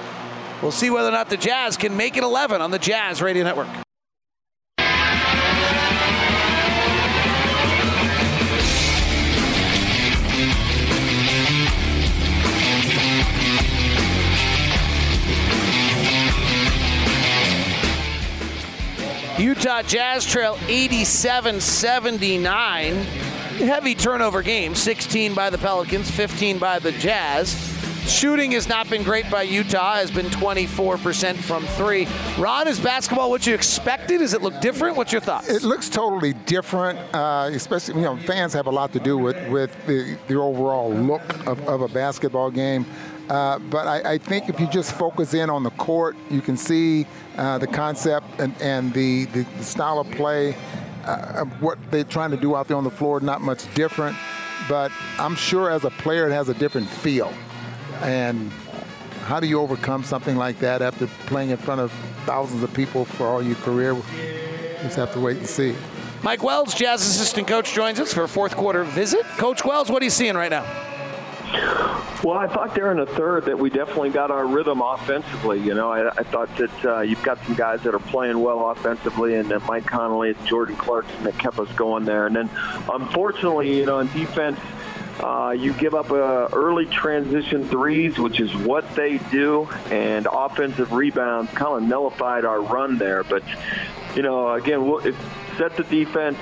We'll see whether or not the Jazz can make it 11 on the Jazz Radio Network. Utah Jazz trail 87 79. Heavy turnover game 16 by the Pelicans, 15 by the Jazz. Shooting has not been great by Utah, has been 24% from three. Ron, is basketball what you expected? Does it look different? What's your thoughts? It looks totally different, uh, especially, you know, fans have a lot to do with, with the, the overall look of, of a basketball game. Uh, but I, I, think if you just focus in on the court, you can see uh, the concept and, and the, the, style of play uh, of what they're trying to do out there on the floor, not much different. But I'm sure as a player, it has a different feel. And how do you overcome something like that after playing in front of thousands of people for all your career? Just have to wait and see. Mike Wells, Jazz assistant coach, joins us for a fourth quarter visit. Coach Wells, what are you seeing right now? Well, I thought there in the third that we definitely got our rhythm offensively. You know, I, I thought that uh, you've got some guys that are playing well offensively, and uh, Mike Conley and Jordan Clarkson that kept us going there. And then, unfortunately, you know, in defense, uh, you give up uh, early transition threes, which is what they do, and offensive rebounds kind of nullified our run there. But, you know, again, we'll, set the defense,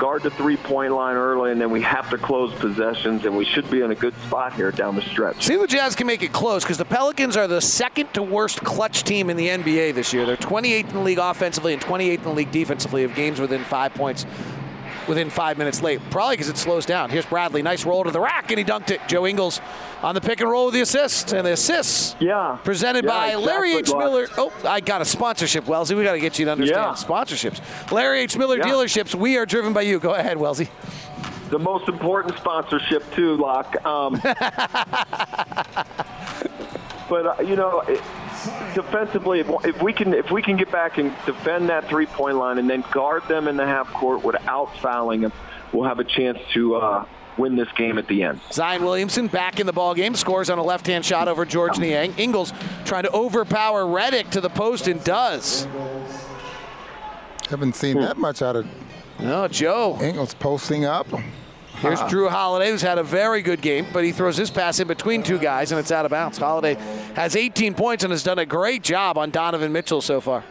guard the three-point line early, and then we have to close possessions, and we should be in a good spot here down the stretch. See, the Jazz can make it close because the Pelicans are the second to worst clutch team in the NBA this year. They're 28th in the league offensively and 28th in the league defensively of games within five points within five minutes late. Probably because it slows down. Here's Bradley. Nice roll to the rack, and he dunked it. Joe Ingles on the pick and roll with the assist, And the assist yeah. presented yeah, by exactly Larry H. Miller. Oh, I got a sponsorship, Wellesley. We got to get you to understand yeah. sponsorships. Larry H. Miller dealerships. We are driven by you. Go ahead, Wellesley. The most important sponsorship, too, Locke. Um, but, uh, you know, it, defensively, if, if, we can if we can get back and defend that three point line and then guard them in the half court without fouling them, we'll have a chance to uh, win this game at the end. Zion Williamson back in the ball game, scores on a left hand shot over Georges Niang. Ingles trying to overpower Redick to the post and does. Haven't seen that much out of. No, Joe. Ingles posting up. Here's Jrue Holiday, who's had a very good game, but he throws his pass in between two guys, and it's out of bounds. Holiday has 18 points and has done a great job on Donovan Mitchell so far.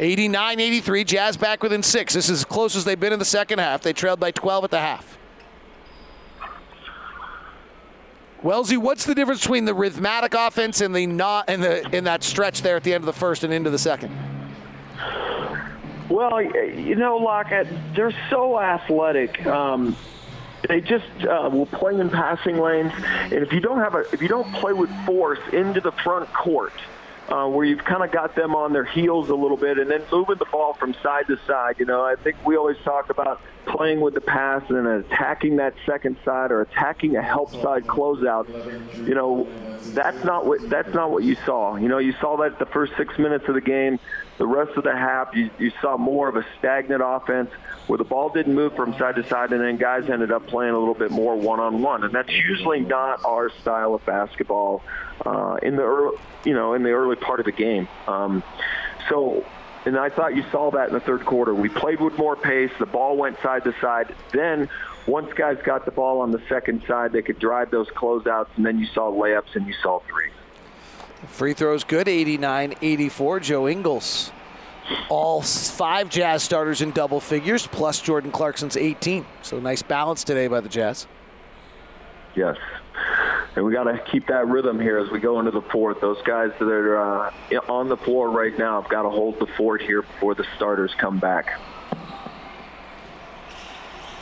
89 83, Jazz back within six. This is as close as they've been in the second half. They trailed by 12 at the half. Wellesley, what's the difference between the rhythmic offense and the not and the in that stretch there at the end of the first and into the second? Well, you know, Locke, they're so athletic. Um, they just uh, will play in passing lanes, and if you don't have a, if you don't play with force into the front court, uh, where you've kind of got them on their heels a little bit, and then moving the ball from side to side. You know, I think we always talk about playing with the pass and attacking that second side or attacking a help side closeout. You know, that's not what that's not what you saw. You know, you saw that the first six minutes of the game. The rest of the half, you, you saw more of a stagnant offense where the ball didn't move from side to side, and then guys ended up playing a little bit more one-on-one, and that's usually not our style of basketball uh, in the early, you know, in the early part of the game. Um, so and I thought you saw that in the third quarter. We played with more pace. The ball went side to side. Then once guys got the ball on the second side, they could drive those closeouts, and then you saw layups and you saw three. Free throws good, 89-84. Joe Ingles. All five Jazz starters in double figures, plus Jordan Clarkson's 18. So nice balance today by the Jazz. Yes and we got to keep that rhythm here as we go into the fourth. Those guys that are uh, on the floor right now have got to hold the fort here before the starters come back.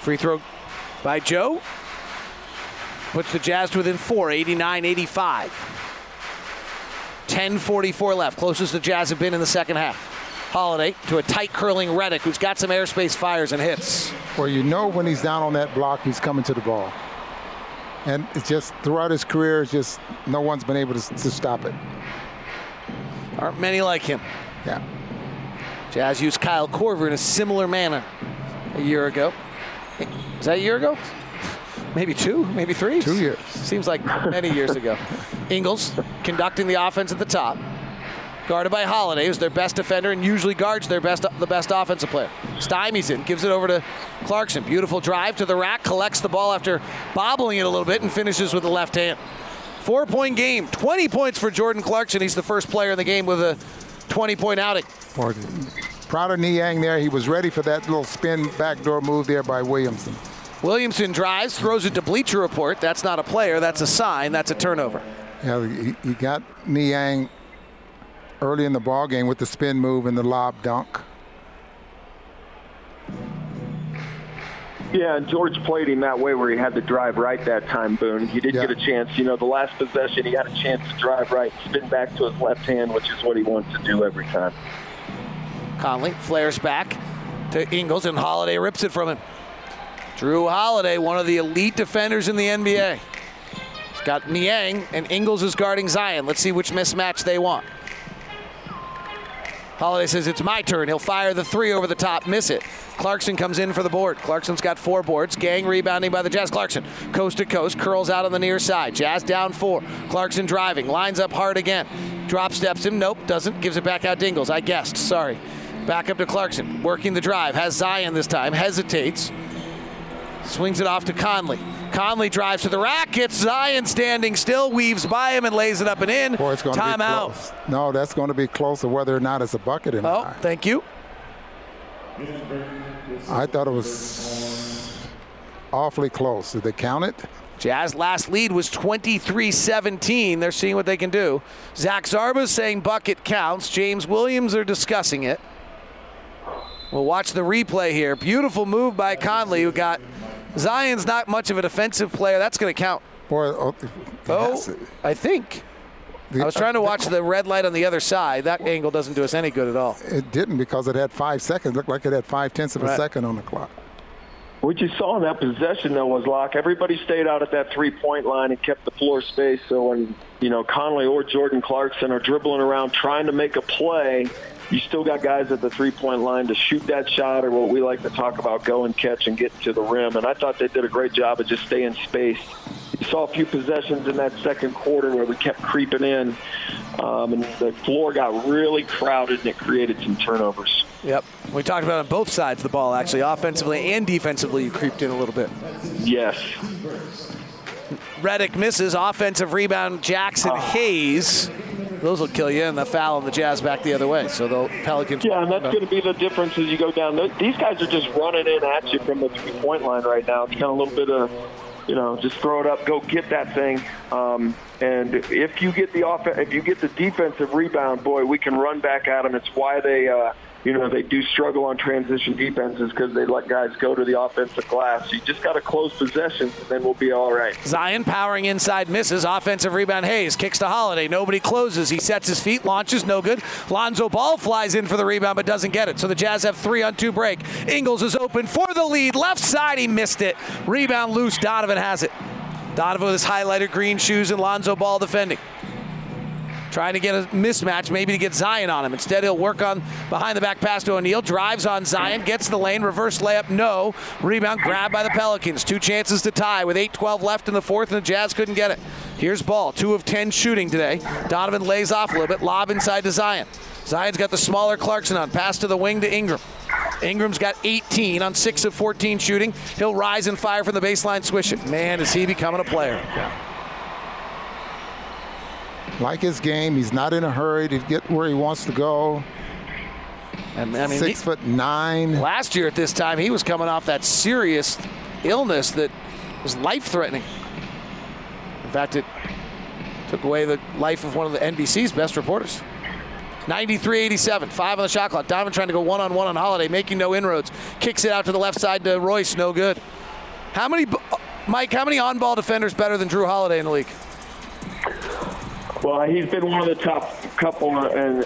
Free throw by Joe. Puts the Jazz within four, 89-85. 10.44 left, closest the Jazz have been in the second half. Holiday to a tight curling Redick who's got some airspace fires and hits. Well, you know when he's down on that block, he's coming to the ball and it's just throughout his career, it's just no one's been able to, to stop it. Aren't many like him. Yeah. Jazz used Kyle Korver in a similar manner a year ago. Is that a year ago? Maybe two, maybe three. Two years. Seems like many years ago. Ingles conducting the offense at the top guarded by Holiday, who's their best defender and usually guards their best the best offensive player. Stymies in, gives it over to Clarkson. Beautiful drive to the rack, collects the ball after bobbling it a little bit, and finishes with the left hand. Four point game, 20 points for Jordan Clarkson. He's the first player in the game with a 20 point outing. Proud of Niang there. He was ready for that little spin backdoor move there by Williamson. Williamson drives, throws it to Bleacher Report. That's not a player, that's a sign, that's a turnover. Yeah, he, he got Niang early in the ball game with the spin move and the lob dunk. Yeah, and George played him that way where he had to drive right that time, Boone. He did Yeah. get a chance. You know, the last possession, he had a chance to drive right, spin back to his left hand, which is what he wants to do every time. Conley flares back to Ingles, and Holiday rips it from him. Jrue Holiday, one of the elite defenders in the NBA. He's got Niang, and Ingles is guarding Zion. Let's see which mismatch they want. Holiday says it's my turn. He'll fire the three over the top, miss it. Clarkson comes in for the board. Clarkson's got four boards. Gang rebounding by the Jazz. Clarkson, coast to coast, curls out on the near side. Jazz down four. Clarkson driving, lines up hard again. Drop steps him. Nope, doesn't. Gives it back out to Ingles. I guessed. Sorry. Back up to Clarkson, working the drive. Has Zion this time. Hesitates. Swings it off to Conley. Conley drives to the rack. Gets Zion standing still, weaves by him and lays it up and in. Boy, it's going to be Timeout. close. No, that's going to be close to whether or not it's a bucket or Oh, not. thank you. I thought it was awfully close. Did they count it? Jazz last lead was 23-17. They're seeing what they can do. Zach Zarba's saying bucket counts. James Williams are discussing it. We'll watch the replay here. Beautiful move by Conley, who got Zion's not much of a defensive player. That's going to count. Boy, oh, Oh, I think. I was trying to uh, watch the red light on the other side. That angle doesn't do us any good at all. it didn't because it had five seconds. Looked like it had five tenths of a second on the clock. What you saw in that possession, though, was Locke. Everybody stayed out at that three-point line and kept the floor space. So when you know Conley or Jordan Clarkson are dribbling around trying to make a play, you still got guys at the three-point line to shoot that shot, or what we like to talk about, go and catch and get to the rim. And I thought they did a great job of just staying spaced. You saw a few possessions in that second quarter where we kept creeping in, um, and the floor got really crowded, and it created some turnovers. Yep. We talked about on both sides of the ball, actually. Offensively and defensively, you creeped in a little bit. Yes. Redick misses. Offensive rebound, Jaxson Hayes. Those will kill you, and the foul on the Jazz back the other way. So the Pelicans. Yeah, and that's going to be the difference as you go down. These guys are just running in at you from the three-point line right now. It's kind of a little bit of, you know, just throw it up, go get that thing. Um, and if you get the off, if you get the defensive rebound, boy, we can run back at them. It's why they, uh, you know, they do struggle on transition defenses because they let guys go to the offensive glass. You just got to close possessions, and then we'll be all right. Zion powering inside, misses. Offensive rebound, Hayes kicks to Holiday. Nobody closes. He sets his feet, launches, no good. Lonzo Ball flies in for the rebound, but doesn't get it. So the Jazz have three on two break. Ingles is open for the lead. Left side, he missed it. Rebound loose. Donovan has it. Donovan with his highlighter green shoes and Lonzo Ball defending. Trying to get a mismatch, maybe to get Zion on him. Instead, he'll work on behind the back pass to O'Neale. Drives on Zion, gets the lane, reverse layup, no. Rebound grabbed by the Pelicans. Two chances to tie with 8-12 left in the fourth, and the Jazz couldn't get it. Here's Ball, two of 10 shooting today. Donovan lays off a little bit, lob inside to Zion. Zion's got the smaller Clarkson on, pass to the wing to Ingram. Ingram's got 18 on 6 of 14 shooting. He'll rise and fire from the baseline, swish it. Man, is he becoming a player. Like his game, he's not in a hurry to get where he wants to go. And I mean, Six he- foot nine. Last year at this time, he was coming off that serious illness that was life threatening. In fact, it took away the life of one of the NBC's best reporters. 93 87, five on the shot clock. Donovan trying to go one on one on Holiday, making no inroads. Kicks it out to the left side to Royce, no good. How many, Mike, how many on ball defenders better than Jrue Holiday in the league? Well, he's been one of the top couple and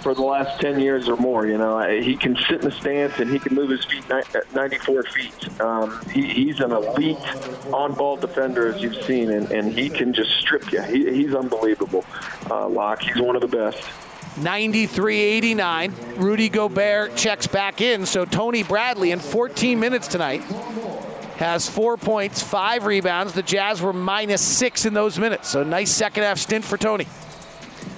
for the last 10 years or more. You know, he can sit in the stance and he can move his feet 94 feet. Um, he, he's an elite on-ball defender, as you've seen, and, and he can just strip you. He, he's unbelievable. Uh, Locke, he's one of the best. 93 89. Rudy Gobert checks back in. So Tony Bradley in 14 minutes tonight has four points, five rebounds. The Jazz were minus six in those minutes. So nice second half stint for Tony.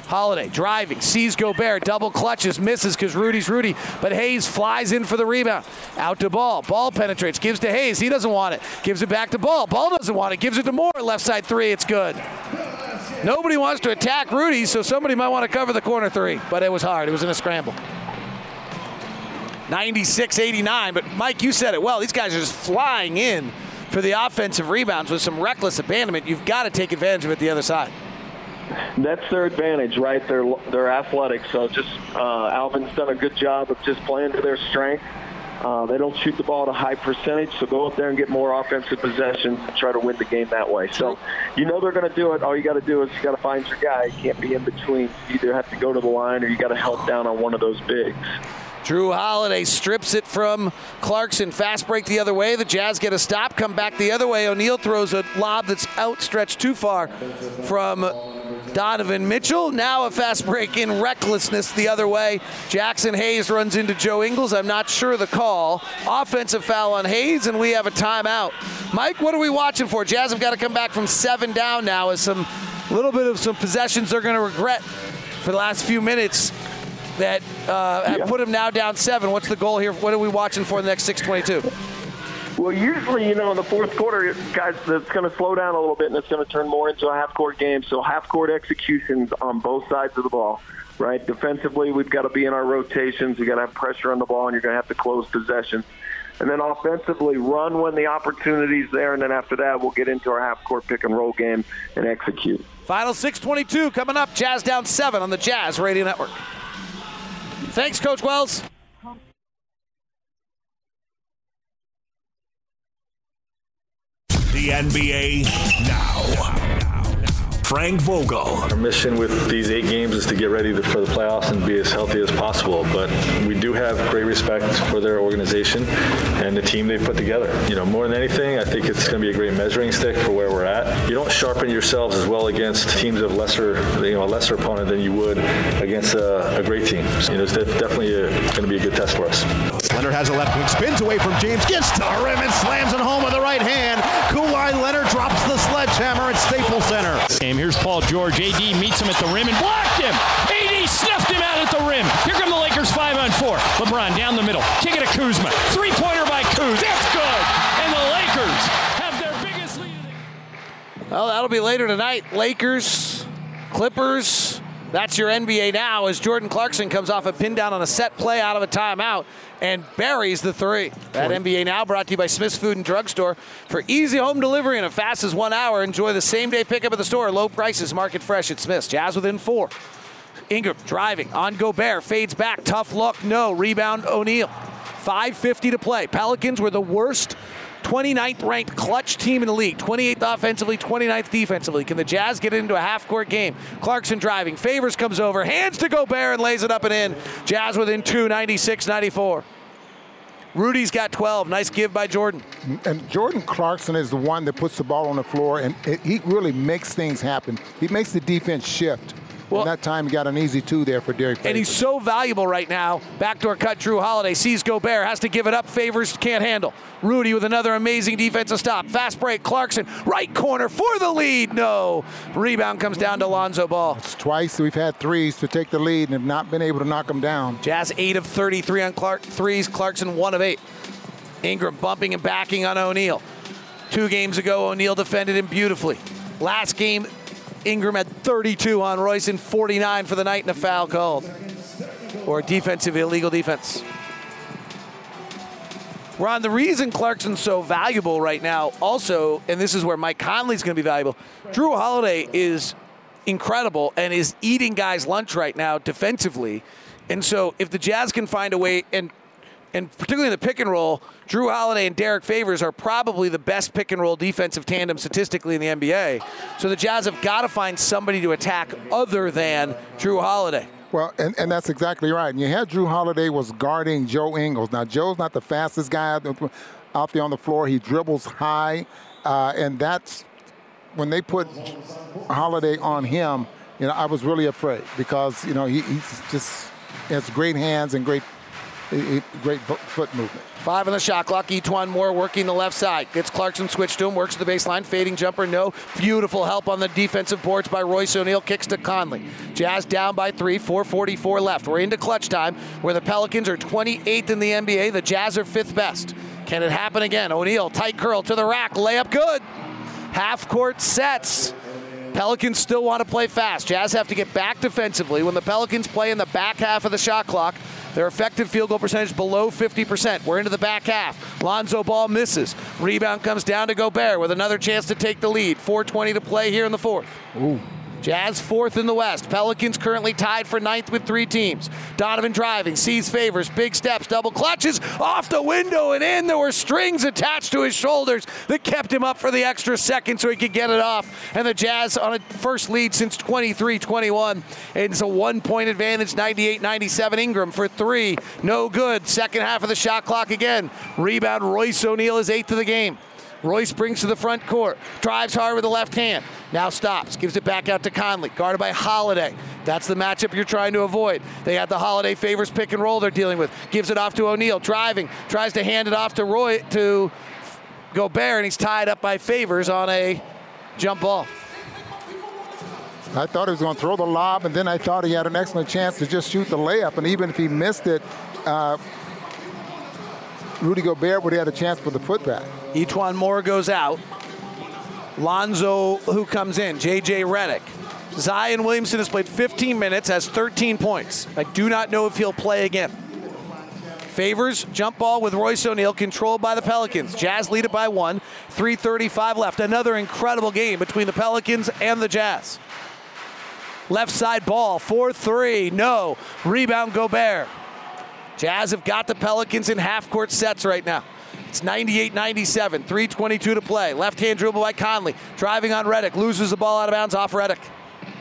Holiday driving, sees Gobert, double clutches, misses because Rudy's Rudy, but Hayes flies in for the rebound. Out to Ball. Ball penetrates, gives to Hayes. He doesn't want it. Gives it back to Ball. Ball doesn't want it. Gives it to Moore. Left side three. It's good. Nobody wants to attack Rudy, so somebody might want to cover the corner three, but it was hard. It was in a scramble. 96 89. But Mike, you said it well. These guys are just flying in for the offensive rebounds with some reckless abandonment. You've got to take advantage of it the other side. That's their advantage, right? They're they're athletic, so just uh, Alvin's done a good job of just playing to their strength. Uh, they don't shoot the ball at a high percentage, so go up there and get more offensive possessions and try to win the game that way. So you know they're going to do it. All you got to do is you got to find your guy. You can't be in between. You either have to go to the line or you got to help down on one of those bigs. Jrue Holiday strips it from Clarkson. Fast break the other way. The Jazz get a stop, come back the other way. O'Neale throws a lob that's outstretched too far from Donovan Mitchell. Now a fast break in recklessness the other way. Jackson Hayes runs into Joe Ingles. I'm not sure the call. Offensive foul on Hayes, and we have a timeout. Mike, what are we watching for? Jazz have got to come back from seven down now as some little bit of some possessions they're going to regret for the last few minutes that uh, have put them now down seven. What's the goal here? What are we watching for in the next 622? Well, usually, you know, in the fourth quarter, guys, it's going to slow down a little bit and it's going to turn more into a half-court game. So half-court executions on both sides of the ball, right? Defensively, we've got to be in our rotations. We've got to have pressure on the ball, and you're going to have to close possessions. And then offensively, run when the opportunity's there, and then after that, we'll get into our half-court pick-and-roll game and execute. Final 622 coming up. Jazz down seven on the Jazz Radio Network. Thanks, Coach Wells. The NBA now. Frank Vogel. Our mission with these eight games is to get ready for the playoffs and be as healthy as possible. But we do have great respect for their organization and the team they've put together. You know, more than anything, I think it's going to be a great measuring stick for where we're at. You don't sharpen yourselves as well against teams of lesser, you know, a lesser opponent than you would against a, a great team. You know, it's definitely going to be a good test for us. Leonard has a left wing, spins away from James, gets to the rim and slams it home with the right hand. Kawhi Leonard drops the sledgehammer at Staples Center. Game. Here's Paul George. AD meets him at the rim and blocked him. AD snuffed him out at the rim. Here come the Lakers five on four. LeBron down the middle. Kick it to Kuzma. Three pointer by Kuz. That's good. And the Lakers have their biggest lead. Well, that'll be later tonight. Lakers, Clippers. That's your NBA now as Jordan Clarkson comes off a pin down on a set play out of a timeout and buries the three. That NBA now brought to you by Smith's Food and Drug Store. For easy home delivery in as fast as one hour, enjoy the same day pickup at the store. Low prices, market fresh at Smith's. Jazz within four. Ingram driving on Gobert, fades back, tough look, no. Rebound O'Neale. 5.50 to play. Pelicans were the worst 29th ranked clutch team in the league. 28th offensively, 29th defensively. Can the Jazz get into a half court game? Clarkson driving. Favors comes over. Hands to Gobert and lays it up and in. Jazz within two, 96 94. Rudy's got 12. Nice give by Jordan. And Jordan Clarkson is the one that puts the ball on the floor, and it, he really makes things happen. He makes the defense shift. Well, and that time he got an easy two there for Derrick. And he's so valuable right now. Backdoor cut, Jrue Holiday sees Gobert, has to give it up. Favors can't handle. Rudy with another amazing defensive stop. Fast break, Clarkson, right corner for the lead. No. Rebound comes down to Lonzo Ball. It's twice we've had threes to take the lead and have not been able to knock them down. Jazz 8 of 33 on Clark threes. Clarkson 1 of 8. Ingram bumping and backing on O'Neale. Two games ago, O'Neale defended him beautifully. Last game, Ingram had 32 on Royce and 49 for the night and a foul called. Or defensive illegal defense. Ron, the reason Clarkson's so valuable right now, also, and this is where Mike Conley's going to be valuable, Jrue Holiday is incredible and is eating guys' lunch right now defensively. And so if the Jazz can find a way, and and particularly in the pick and roll, Jrue Holiday and Derrick Favors are probably the best pick and roll defensive tandem statistically in the NBA. So the Jazz have got to find somebody to attack other than Jrue Holiday. Well, and, and that's exactly right. And you had Jrue Holiday was guarding Joe Ingles. Now, Joe's not the fastest guy out there on the floor. He dribbles high, uh, and that's when they put Holiday on him. You know, I was really afraid because you know he, he's just has great hands and great great foot movement. Five on the shot clock. E'Twaun Moore working the left side. Gets Clarkson switched to him. Works to the baseline. Fading jumper. No. Beautiful help on the defensive boards by Royce O'Neale. Kicks to Conley. Jazz down by three. 444 left. We're into clutch time where the Pelicans are 28th in the NBA. The Jazz are fifth best. Can it happen again? O'Neale, tight curl to the rack. Layup good. Half court sets. Pelicans still want to play fast. Jazz have to get back defensively. When the Pelicans play in the back half of the shot clock, their effective field goal percentage below 50%. We're into the back half. Lonzo Ball misses. Rebound comes down to Gobert with another chance to take the lead. 4:20 to play here in the fourth. Ooh. Jazz fourth in the West. Pelicans currently tied for ninth with three teams. Donovan driving, sees Favors, big steps, double clutches, off the window and in. There were strings attached to his shoulders that kept him up for the extra second so he could get it off. And the Jazz on a first lead since 23 21. It's a one point advantage, 98 97. Ingram for three. No good. Second half of the shot clock again. Rebound, Royce O'Neale is eighth of the game. Royce brings to the front court, drives hard with the left hand, now stops, gives it back out to Conley, guarded by Holiday. That's the matchup you're trying to avoid. They have the Holiday Favors pick and roll they're dealing with. Gives it off to O'Neale, driving, tries to hand it off to Roy to Gobert, and he's tied up by Favors on a jump ball. I thought he was going to throw the lob, and then I thought he had an excellent chance to just shoot the layup. And even if he missed it, uh, Rudy Gobert would have had a chance for the putback. E'Twaun Moore goes out. Lonzo, who comes in? J.J. Redick. Zion Williamson has played 15 minutes, has 13 points. I do not know if he'll play again. Favors jump ball with Royce O'Neale, controlled by the Pelicans. Jazz lead it by one. 3:35 left. Another incredible game between the Pelicans and the Jazz. Left side ball, 4-3. No. Rebound Gobert. Jazz have got the Pelicans in half court sets right now. It's 98 97, 322 to play. Left hand dribble by Conley. Driving on Redick. Loses the ball out of bounds off Redick.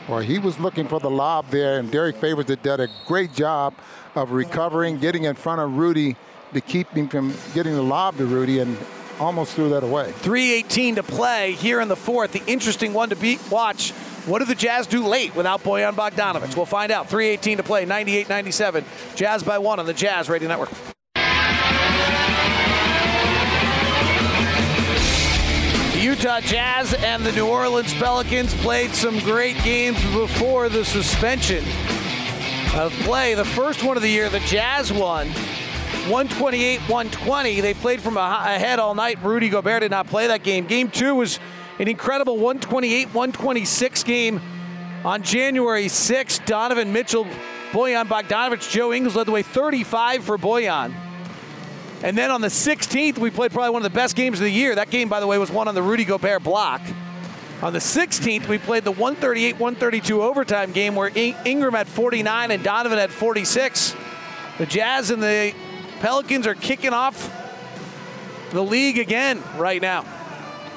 Well, he was looking for the lob there, and Derrick Favors did a great job of recovering, getting in front of Rudy to keep him from getting the lob to Rudy, and almost threw that away. 318 to play here in the fourth. The interesting one to beat, watch. What do the Jazz do late without Bojan Bogdanovic? We'll find out. 318 to play, 98 97. Jazz by one on the Jazz Radio Network. The Utah Jazz and the New Orleans Pelicans played some great games before the suspension of play. The first one of the year, the Jazz won 128 120. They played from ahead all night. Rudy Gobert did not play that game. Game two was an incredible 128 126 game on January 6th. Donovan Mitchell, Bojan Bogdanovic, Joe Ingles led the way 35 for Bojan. And then on the 16th, we played probably one of the best games of the year. That game, by the way, was won on the Rudy Gobert block. On the 16th, we played the 138 132 overtime game where Ingram had 49 and Donovan had 46. The Jazz and the Pelicans are kicking off the league again right now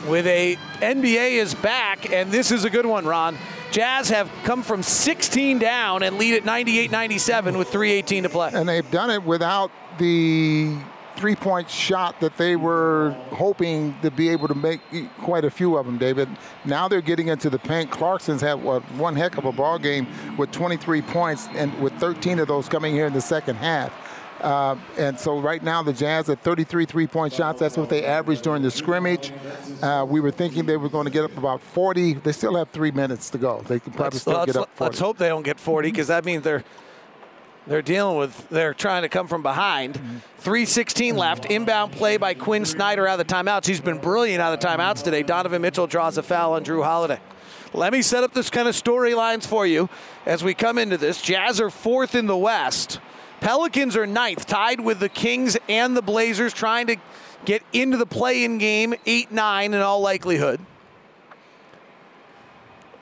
with a NBA is back, and this is a good one, Ron. Jazz have come from 16 down and lead at 98-97 with 3:18 to play. And they've done it without the three-point shot that they were hoping to be able to make quite a few of them, David. Now they're getting into the paint. Clarkson's had what, one heck of a ball game with 23 points, and with 13 of those coming here in the second half. Uh, and so right now the Jazz at 33 three-point shots. That's what they averaged during the scrimmage. Uh, we were thinking they were going to get up about 40. They still have three minutes to go. They can probably let's, still let's, get up 40. Let's hope they don't get 40 because that means they're they're dealing with they're trying to come from behind. 316 left. Inbound play by Quinn Snyder out of the timeouts. He's been brilliant out of the timeouts today. Donovan Mitchell draws a foul on Jrue Holiday. Let me set up this kind of storylines for you as we come into this. Jazz are fourth in the West. Pelicans are ninth, tied with the Kings and the Blazers, trying to get into the play in game 8 9 in all likelihood.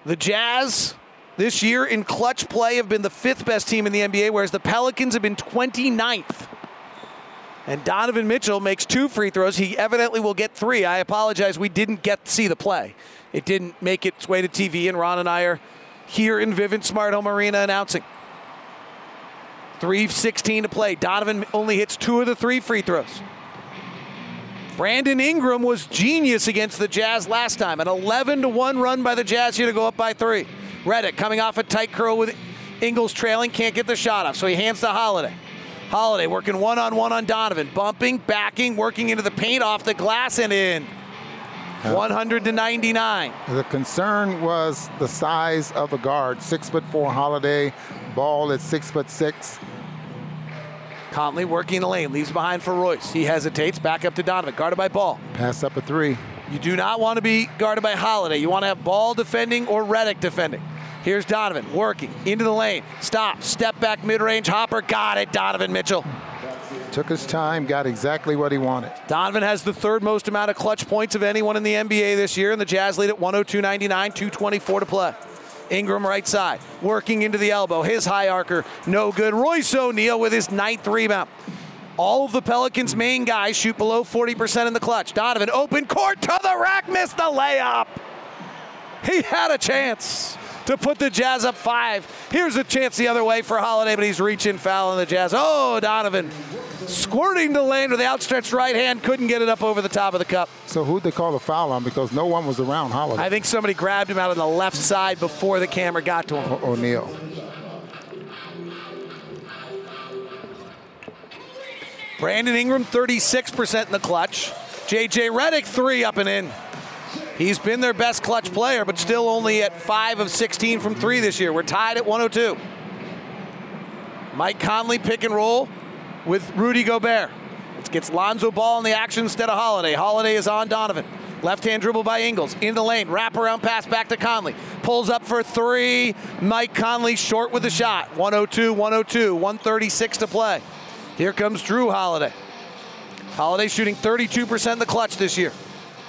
The Jazz this year in clutch play have been the fifth best team in the NBA, whereas the Pelicans have been 29th. And Donovan Mitchell makes two free throws. He evidently will get three. I apologize. We didn't get to see the play. It didn't make its way to TV, and Ron and I are here in Vivint Smart Home Arena announcing. 3.16 to play. Donovan only hits two of the three free throws. Brandon Ingram was genius against the Jazz last time. An 11 to 1 run by the Jazz here to go up by three. Redick coming off a tight curl with Ingles trailing, can't get the shot off, so he hands to Holiday. Holiday working one on one on Donovan, bumping, backing, working into the paint, off the glass and in. 100 to 99. The concern was the size of the guard. Six foot four Holiday, ball at six foot six. Conley working the lane, leaves behind for Royce. He hesitates, back up to Donovan, guarded by Ball. Pass up a three. You do not want to be guarded by Holiday. You want to have Ball defending or Redick defending. Here's Donovan working into the lane. Stop, step back, mid range, hopper. Got it, Donovan Mitchell. Took his time, got exactly what he wanted. Donovan has the third most amount of clutch points of anyone in the NBA this year, and the Jazz lead at 102.99, 224 to play. Ingram right side, working into the elbow. His high archer, no good. Royce O'Neale with his ninth rebound. All of the Pelicans' main guys shoot below 40% in the clutch. Donovan, open court to the rack, missed the layup. He had a chance to put the Jazz up five. Here's a chance the other way for Holiday, but he's reaching foul on the Jazz. Oh, Donovan squirting the lane with the outstretched right hand, couldn't get it up over the top of the cup. So who'd they call the foul on? Because no one was around Holiday. I think somebody grabbed him out on the left side before the camera got to him. O- O'Neale. Brandon Ingram, 36% in the clutch. JJ Redick, three up and in. He's been their best clutch player, but still only at 5 of 16 from three this year. We're tied at 102. Mike Conley pick and roll with Rudy Gobert. It gets Lonzo Ball in the action instead of Holiday. Holiday is on Donovan. Left hand dribble by Ingles. In the lane. Wrap around pass back to Conley. Pulls up for three. Mike Conley short with the shot. 102, 102, 136 to play. Here comes Jrue Holiday. Holiday shooting 32% in the clutch this year.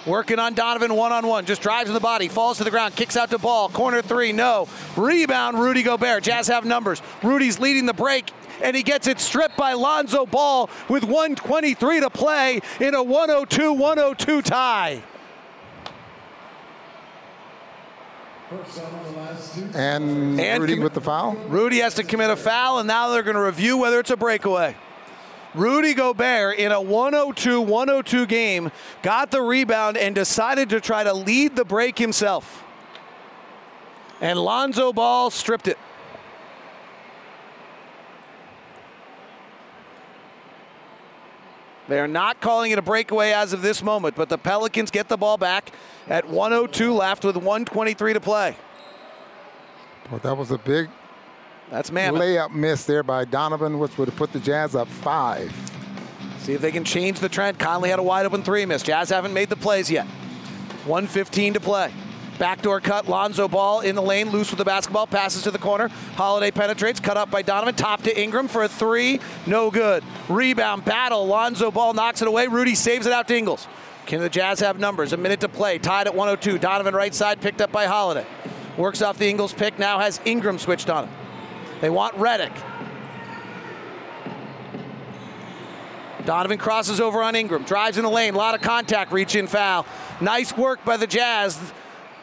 Working on Donovan one on one. Just drives in the body, falls to the ground, kicks out to ball. Corner three, no. Rebound, Rudy Gobert. Jazz have numbers. Rudy's leading the break, and he gets it stripped by Lonzo Ball with 123 to play in a 102 102 tie. And, And Rudy with the foul? Rudy has to commit a foul, and now they're going to review whether it's a breakaway. Rudy Gobert in a 102 102 game got the rebound and decided to try to lead the break himself. And Lonzo Ball stripped it. They are not calling it a breakaway as of this moment, but the Pelicans get the ball back at 102 left with 123 to play. Well, that was a big That's mammoth. layup miss there by Donovan, which would have put the Jazz up five. See if they can change the trend. Conley had a wide open three miss. Jazz haven't made the plays yet. 115 to play. Backdoor cut, Lonzo Ball in the lane, loose with the basketball, passes to the corner. Holiday penetrates, cut up by Donovan, top to Ingram for a three, no good. Rebound battle, Lonzo Ball knocks it away. Rudy saves it out to Ingles. Can the Jazz have numbers? A minute to play, tied at 102. Donovan right side, picked up by Holiday. Works off the Ingles pick, now has Ingram switched on him. They want Redick. Donovan crosses over on Ingram, drives in the lane, a lot of contact, reach in foul. Nice work by the Jazz.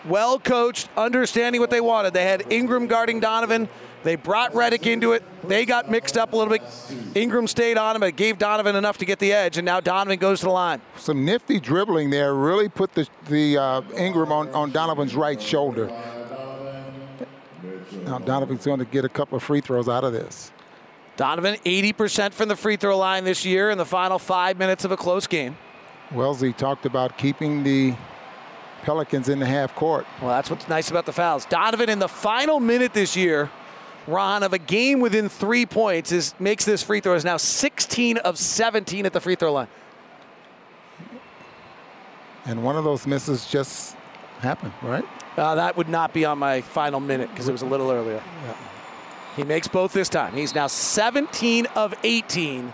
Well coached, understanding what they wanted. They had Ingram guarding Donovan. They brought Redick into it. They got mixed up a little bit. Ingram stayed on him, but gave Donovan enough to get the edge, and now Donovan goes to the line. Some nifty dribbling there really put the, the uh, Ingram on, on Donovan's right shoulder. Now Donovan's going to get a couple of free throws out of this. Donovan, 80% from the free throw line this year in the final five minutes of a close game. Wellesley talked about keeping the Pelicans in the half court. Well, that's what's nice about the fouls. Donovan in the final minute this year, Ron, of a game within three points is makes this free throw is now 16 of 17 at the free throw line. And one of those misses just happened, right? Uh, that would not be on my final minute because it was a little earlier. He makes both this time. He's now 17 of 18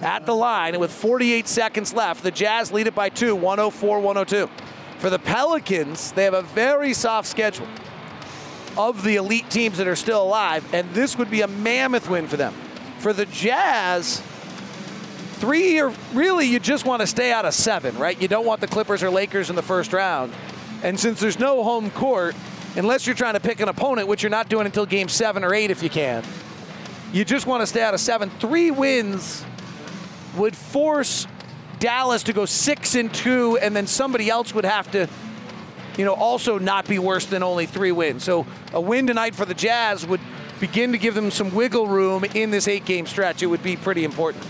at the line, and with 48 seconds left, the Jazz lead it by two, 104 102. For the Pelicans, they have a very soft schedule of the elite teams that are still alive, and this would be a mammoth win for them. For the Jazz, three or really you just want to stay out of seven, right? You don't want the Clippers or Lakers in the first round. And since there's no home court, unless you're trying to pick an opponent, which you're not doing until game seven or eight if you can, you just want to stay out of seven. Three wins would force Dallas to go six and two, and then somebody else would have to, you know, also not be worse than only three wins. So a win tonight for the Jazz would begin to give them some wiggle room in this eight game stretch. It would be pretty important.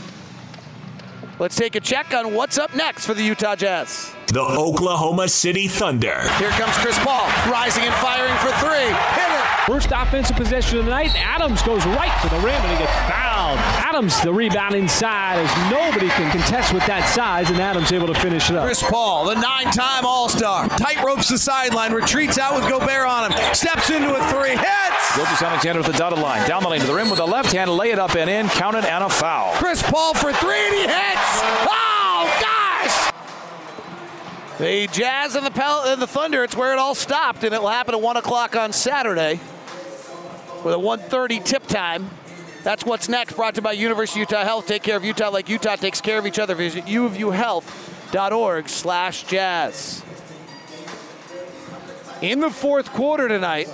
Let's take a check on what's up next for the Utah Jazz. The Oklahoma City Thunder. Here comes Chris Paul, rising and firing for three. Hit it. First offensive possession of the night. Adams goes right to the rim and he gets fouled. Adams, the rebound inside, as nobody can contest with that size, and Adams able to finish it up. Chris Paul, the nine-time All-Star, tight ropes the sideline, retreats out with Gobert on him, steps into a three, hits. Gilgeous-Alexander with the dotted line. Down the lane to the rim with the left hand, lay it up and in, count it, and a foul. Chris Paul for three, and he hits. Oh gosh! The Jazz and the, Pel- and the Thunder, it's where it all stopped, and it will happen at 1 o'clock on Saturday. with a 130 tip time. That's what's next. Brought to you by University of Utah Health. Take care of Utah like Utah takes care of each other. Visit uofuhealth.org slash jazz. In the fourth quarter tonight,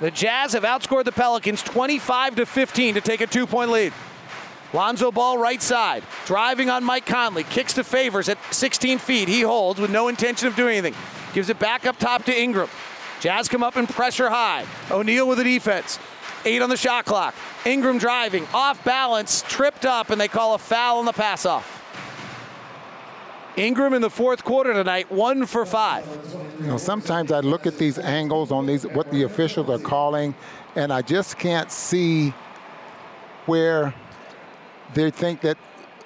the Jazz have outscored the Pelicans 25 to 15 to take a two-point lead. Lonzo Ball right side, driving on Mike Conley, kicks to Favors at 16 feet. He holds with no intention of doing anything. Gives it back up top to Ingram. Jazz come up and pressure high. O'Neale with the defense. Eight on the shot clock. Ingram driving, off balance, tripped up, and they call a foul on the pass off. Ingram in the fourth quarter tonight, one for five. You know, sometimes I look at these angles on these, what the officials are calling, and I just can't see where they think that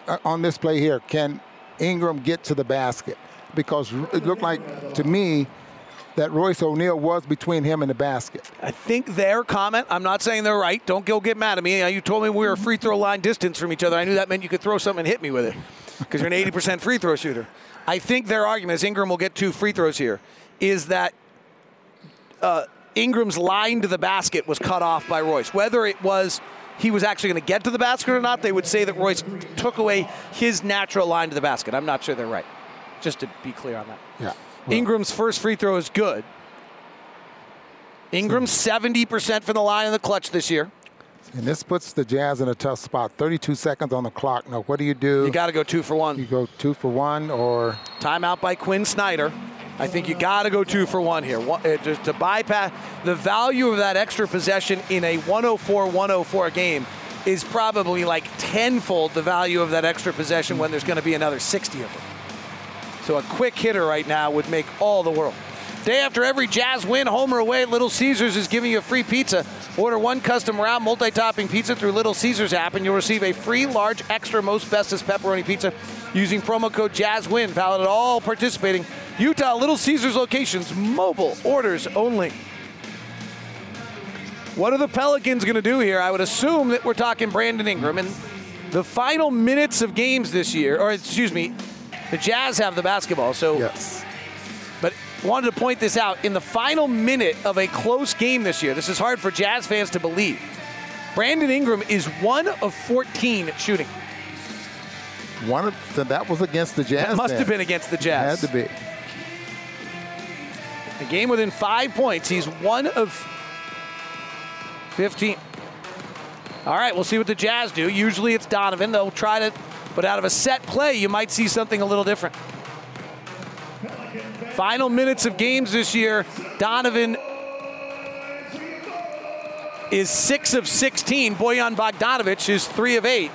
uh, on this play here, can Ingram get to the basket? Because it looked like to me that Royce O'Neale was between him and the basket. I think their comment, I'm not saying they're right. Don't go get mad at me. You told me we were free throw line distance from each other. I knew that meant you could throw something and hit me with it because you're an 80% free throw shooter. I think their argument is Ingram will get two free throws here, is that uh, Ingram's line to the basket was cut off by Royce. Whether it was he was actually going to get to the basket or not, they would say that Royce took away his natural line to the basket. I'm not sure they're right. Just to be clear on that. Yeah. Ingram's first free throw is good. Ingram's 70% from the line in the clutch this year. And this puts the Jazz in a tough spot. 32 seconds on the clock. Now, what do you do? You got to go two for one. You go two for one or. Timeout by Quinn Snyder. I think you got to go two for one here. One, uh, just to bypass the value of that extra possession in a 104 104 game is probably like tenfold the value of that extra possession when there's going to be another 60 of them. So a quick hitter right now would make all the world. Day after every Jazz win, home or away, Little Caesars is giving you a free pizza. Order one custom round multi-topping pizza through Little Caesars app, and you'll receive a free large extra most bestest pepperoni pizza using promo code JazzWin. Valid at all participating Utah Little Caesars locations. Mobile orders only. What are the Pelicans going to do here? I would assume that we're talking Brandon Ingram and the final minutes of games this year, or excuse me, the Jazz have the basketball. So yes. Wanted to point this out in the final minute of a close game this year. This is hard for Jazz fans to believe. Brandon Ingram is one of 14 shooting. One of so that was against the Jazz. That must then. have been against the Jazz. Had to be. A game within five points. He's one of 15. All right, we'll see what the Jazz do. Usually it's Donovan. They'll try to, but out of a set play, you might see something a little different. Final minutes of games this year, Donovan is 6 of 16. Bojan Bogdanovic is 3 of 8.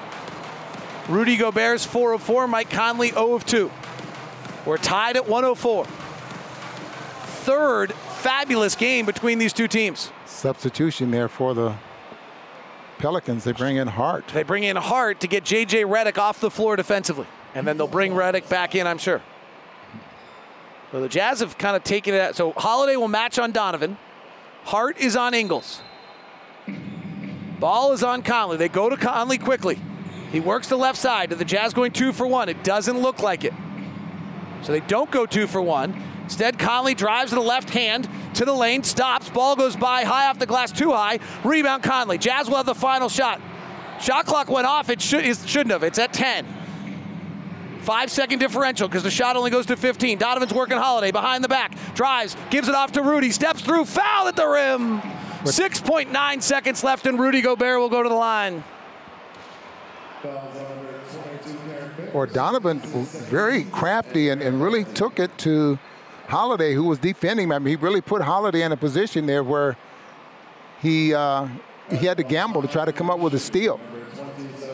Rudy Gobert's 4 of 4. Mike Conley 0 of 2. We're tied at 104. Third fabulous game between these two teams. Substitution there for the Pelicans. They bring in Hart. They bring in Hart to get J.J. Redick off the floor defensively. And then they'll bring Redick back in, I'm sure. So the Jazz have kind of taken it out. So Holiday will match on Donovan. Hart is on Ingles. Ball is on Conley. They go to Conley quickly. He works the left side. To the Jazz going two for one. It doesn't look like it. So they don't go two for one. Instead, Conley drives to the left hand to the lane, stops. Ball goes by, high off the glass, too high. Rebound Conley. Jazz will have the final shot. Shot clock went off. It, should, it shouldn't have. It's at 10. Five second differential because the shot only goes to 15. Donovan's working Holiday behind the back. Drives, gives it off to Rudy, steps through, foul at the rim. 6.9 seconds left, and Rudy Gobert will go to the line. Or Donovan very crafty and, and really took it to Holiday, who was defending him. He really put Holiday in a position there where he uh, he had to gamble to try to come up with a steal.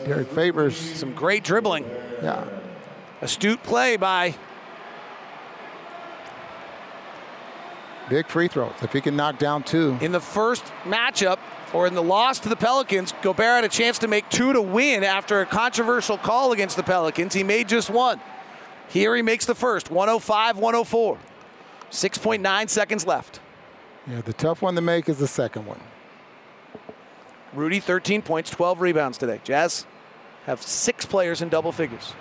Derrick Favors. Some great dribbling. Yeah. Astute play by. Big free throws. If he can knock down two. In the first matchup, or in the loss to the Pelicans, Gobert had a chance to make two to win after a controversial call against the Pelicans. He made just one. Here he makes the first, 105 104. 6.9 seconds left. Yeah, the tough one to make is the second one. Rudy, 13 points, 12 rebounds today. Jazz have six players in double figures.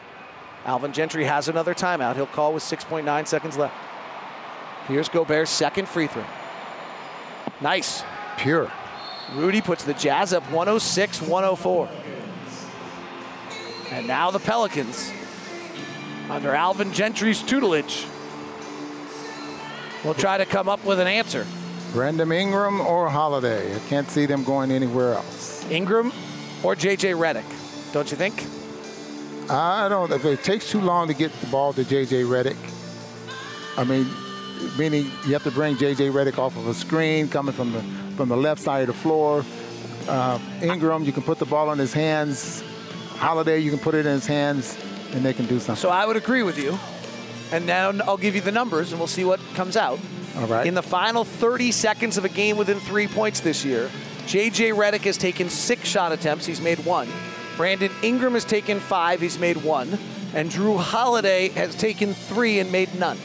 Alvin Gentry has another timeout. He'll call with 6.9 seconds left. Here's Gobert's second free throw. Nice. Pure. Rudy puts the Jazz up 106 104. And now the Pelicans, under Alvin Gentry's tutelage, will try to come up with an answer. Brandon Ingram or Holiday. I can't see them going anywhere else. Ingram or J.J. Redick, don't you think? I don't. If it takes too long to get the ball to J.J. Redick, I mean, meaning you have to bring J.J. Redick off of a screen coming from the from the left side of the floor. Uh, Ingram, you can put the ball in his hands. Holiday, you can put it in his hands, and they can do something. So I would agree with you. And now I'll give you the numbers, and we'll see what comes out. All right. In the final 30 seconds of a game within three points this year, J.J. Redick has taken six shot attempts. He's made one. Brandon Ingram has taken five. He's made one. And Jrue Holiday has taken three and made none.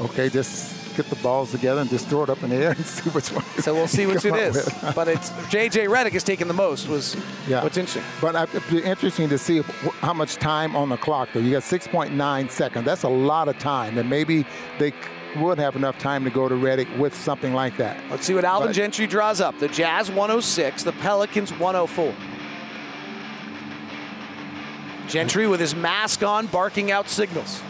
Okay, just get the balls together and just throw it up in the air and see which one. So we'll see which it is. but it's J.J. Redick has taken the most. Was Yeah. what's interesting. But I- it'd be interesting to see how much time on the clock, though. You got 6.9 seconds. That's a lot of time. And maybe they would have enough time to go to Redick with something like that. Let's see what Alvin But- Gentry draws up. The Jazz 106, the Pelicans 104. Gentry with his mask on, barking out signals.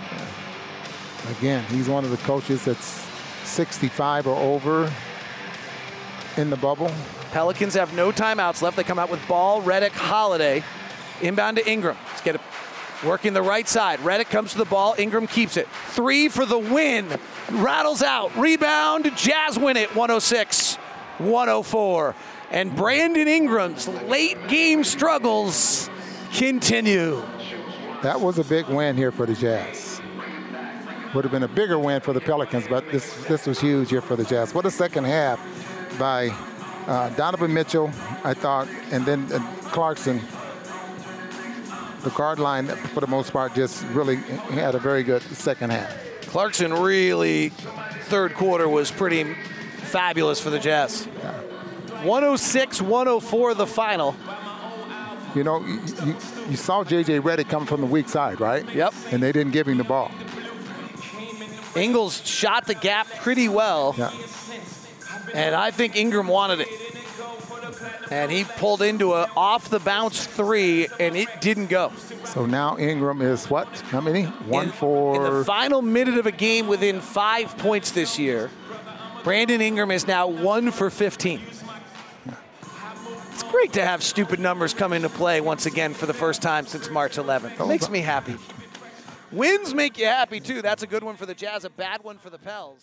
Again, he's one of the coaches that's 65 or over in the bubble. Pelicans have no timeouts left. They come out with ball, Redick, Holiday. Inbound to Ingram. Let's get it working the right side. Redick comes to the ball. Ingram keeps it. Three for the win. Rattles out. Rebound. Jazz win it 106 104. And Brandon Ingram's late game struggles continue. That was a big win here for the Jazz. Would have been a bigger win for the Pelicans, but this this was huge here for the Jazz. What a second half by uh, Donovan Mitchell, I thought, and then uh, Clarkson. The guard line, for the most part, just really had a very good second half. Clarkson really, third quarter was pretty fabulous for the Jazz. 106 104 the final. You know, you, you, you saw J.J. Redick come from the weak side, right? Yep. And they didn't give him the ball. Ingles shot the gap pretty well. Yeah. And I think Ingram wanted it. And he pulled into a off the bounce three, and it didn't go. So now Ingram is what? How many? One for. In the final minute of a game within five points this year, Brandon Ingram is now one for 15. Great to have stupid numbers come into play once again for the first time since March 11th. It makes me happy. Wins make you happy too. That's a good one for the Jazz, a bad one for the Pels.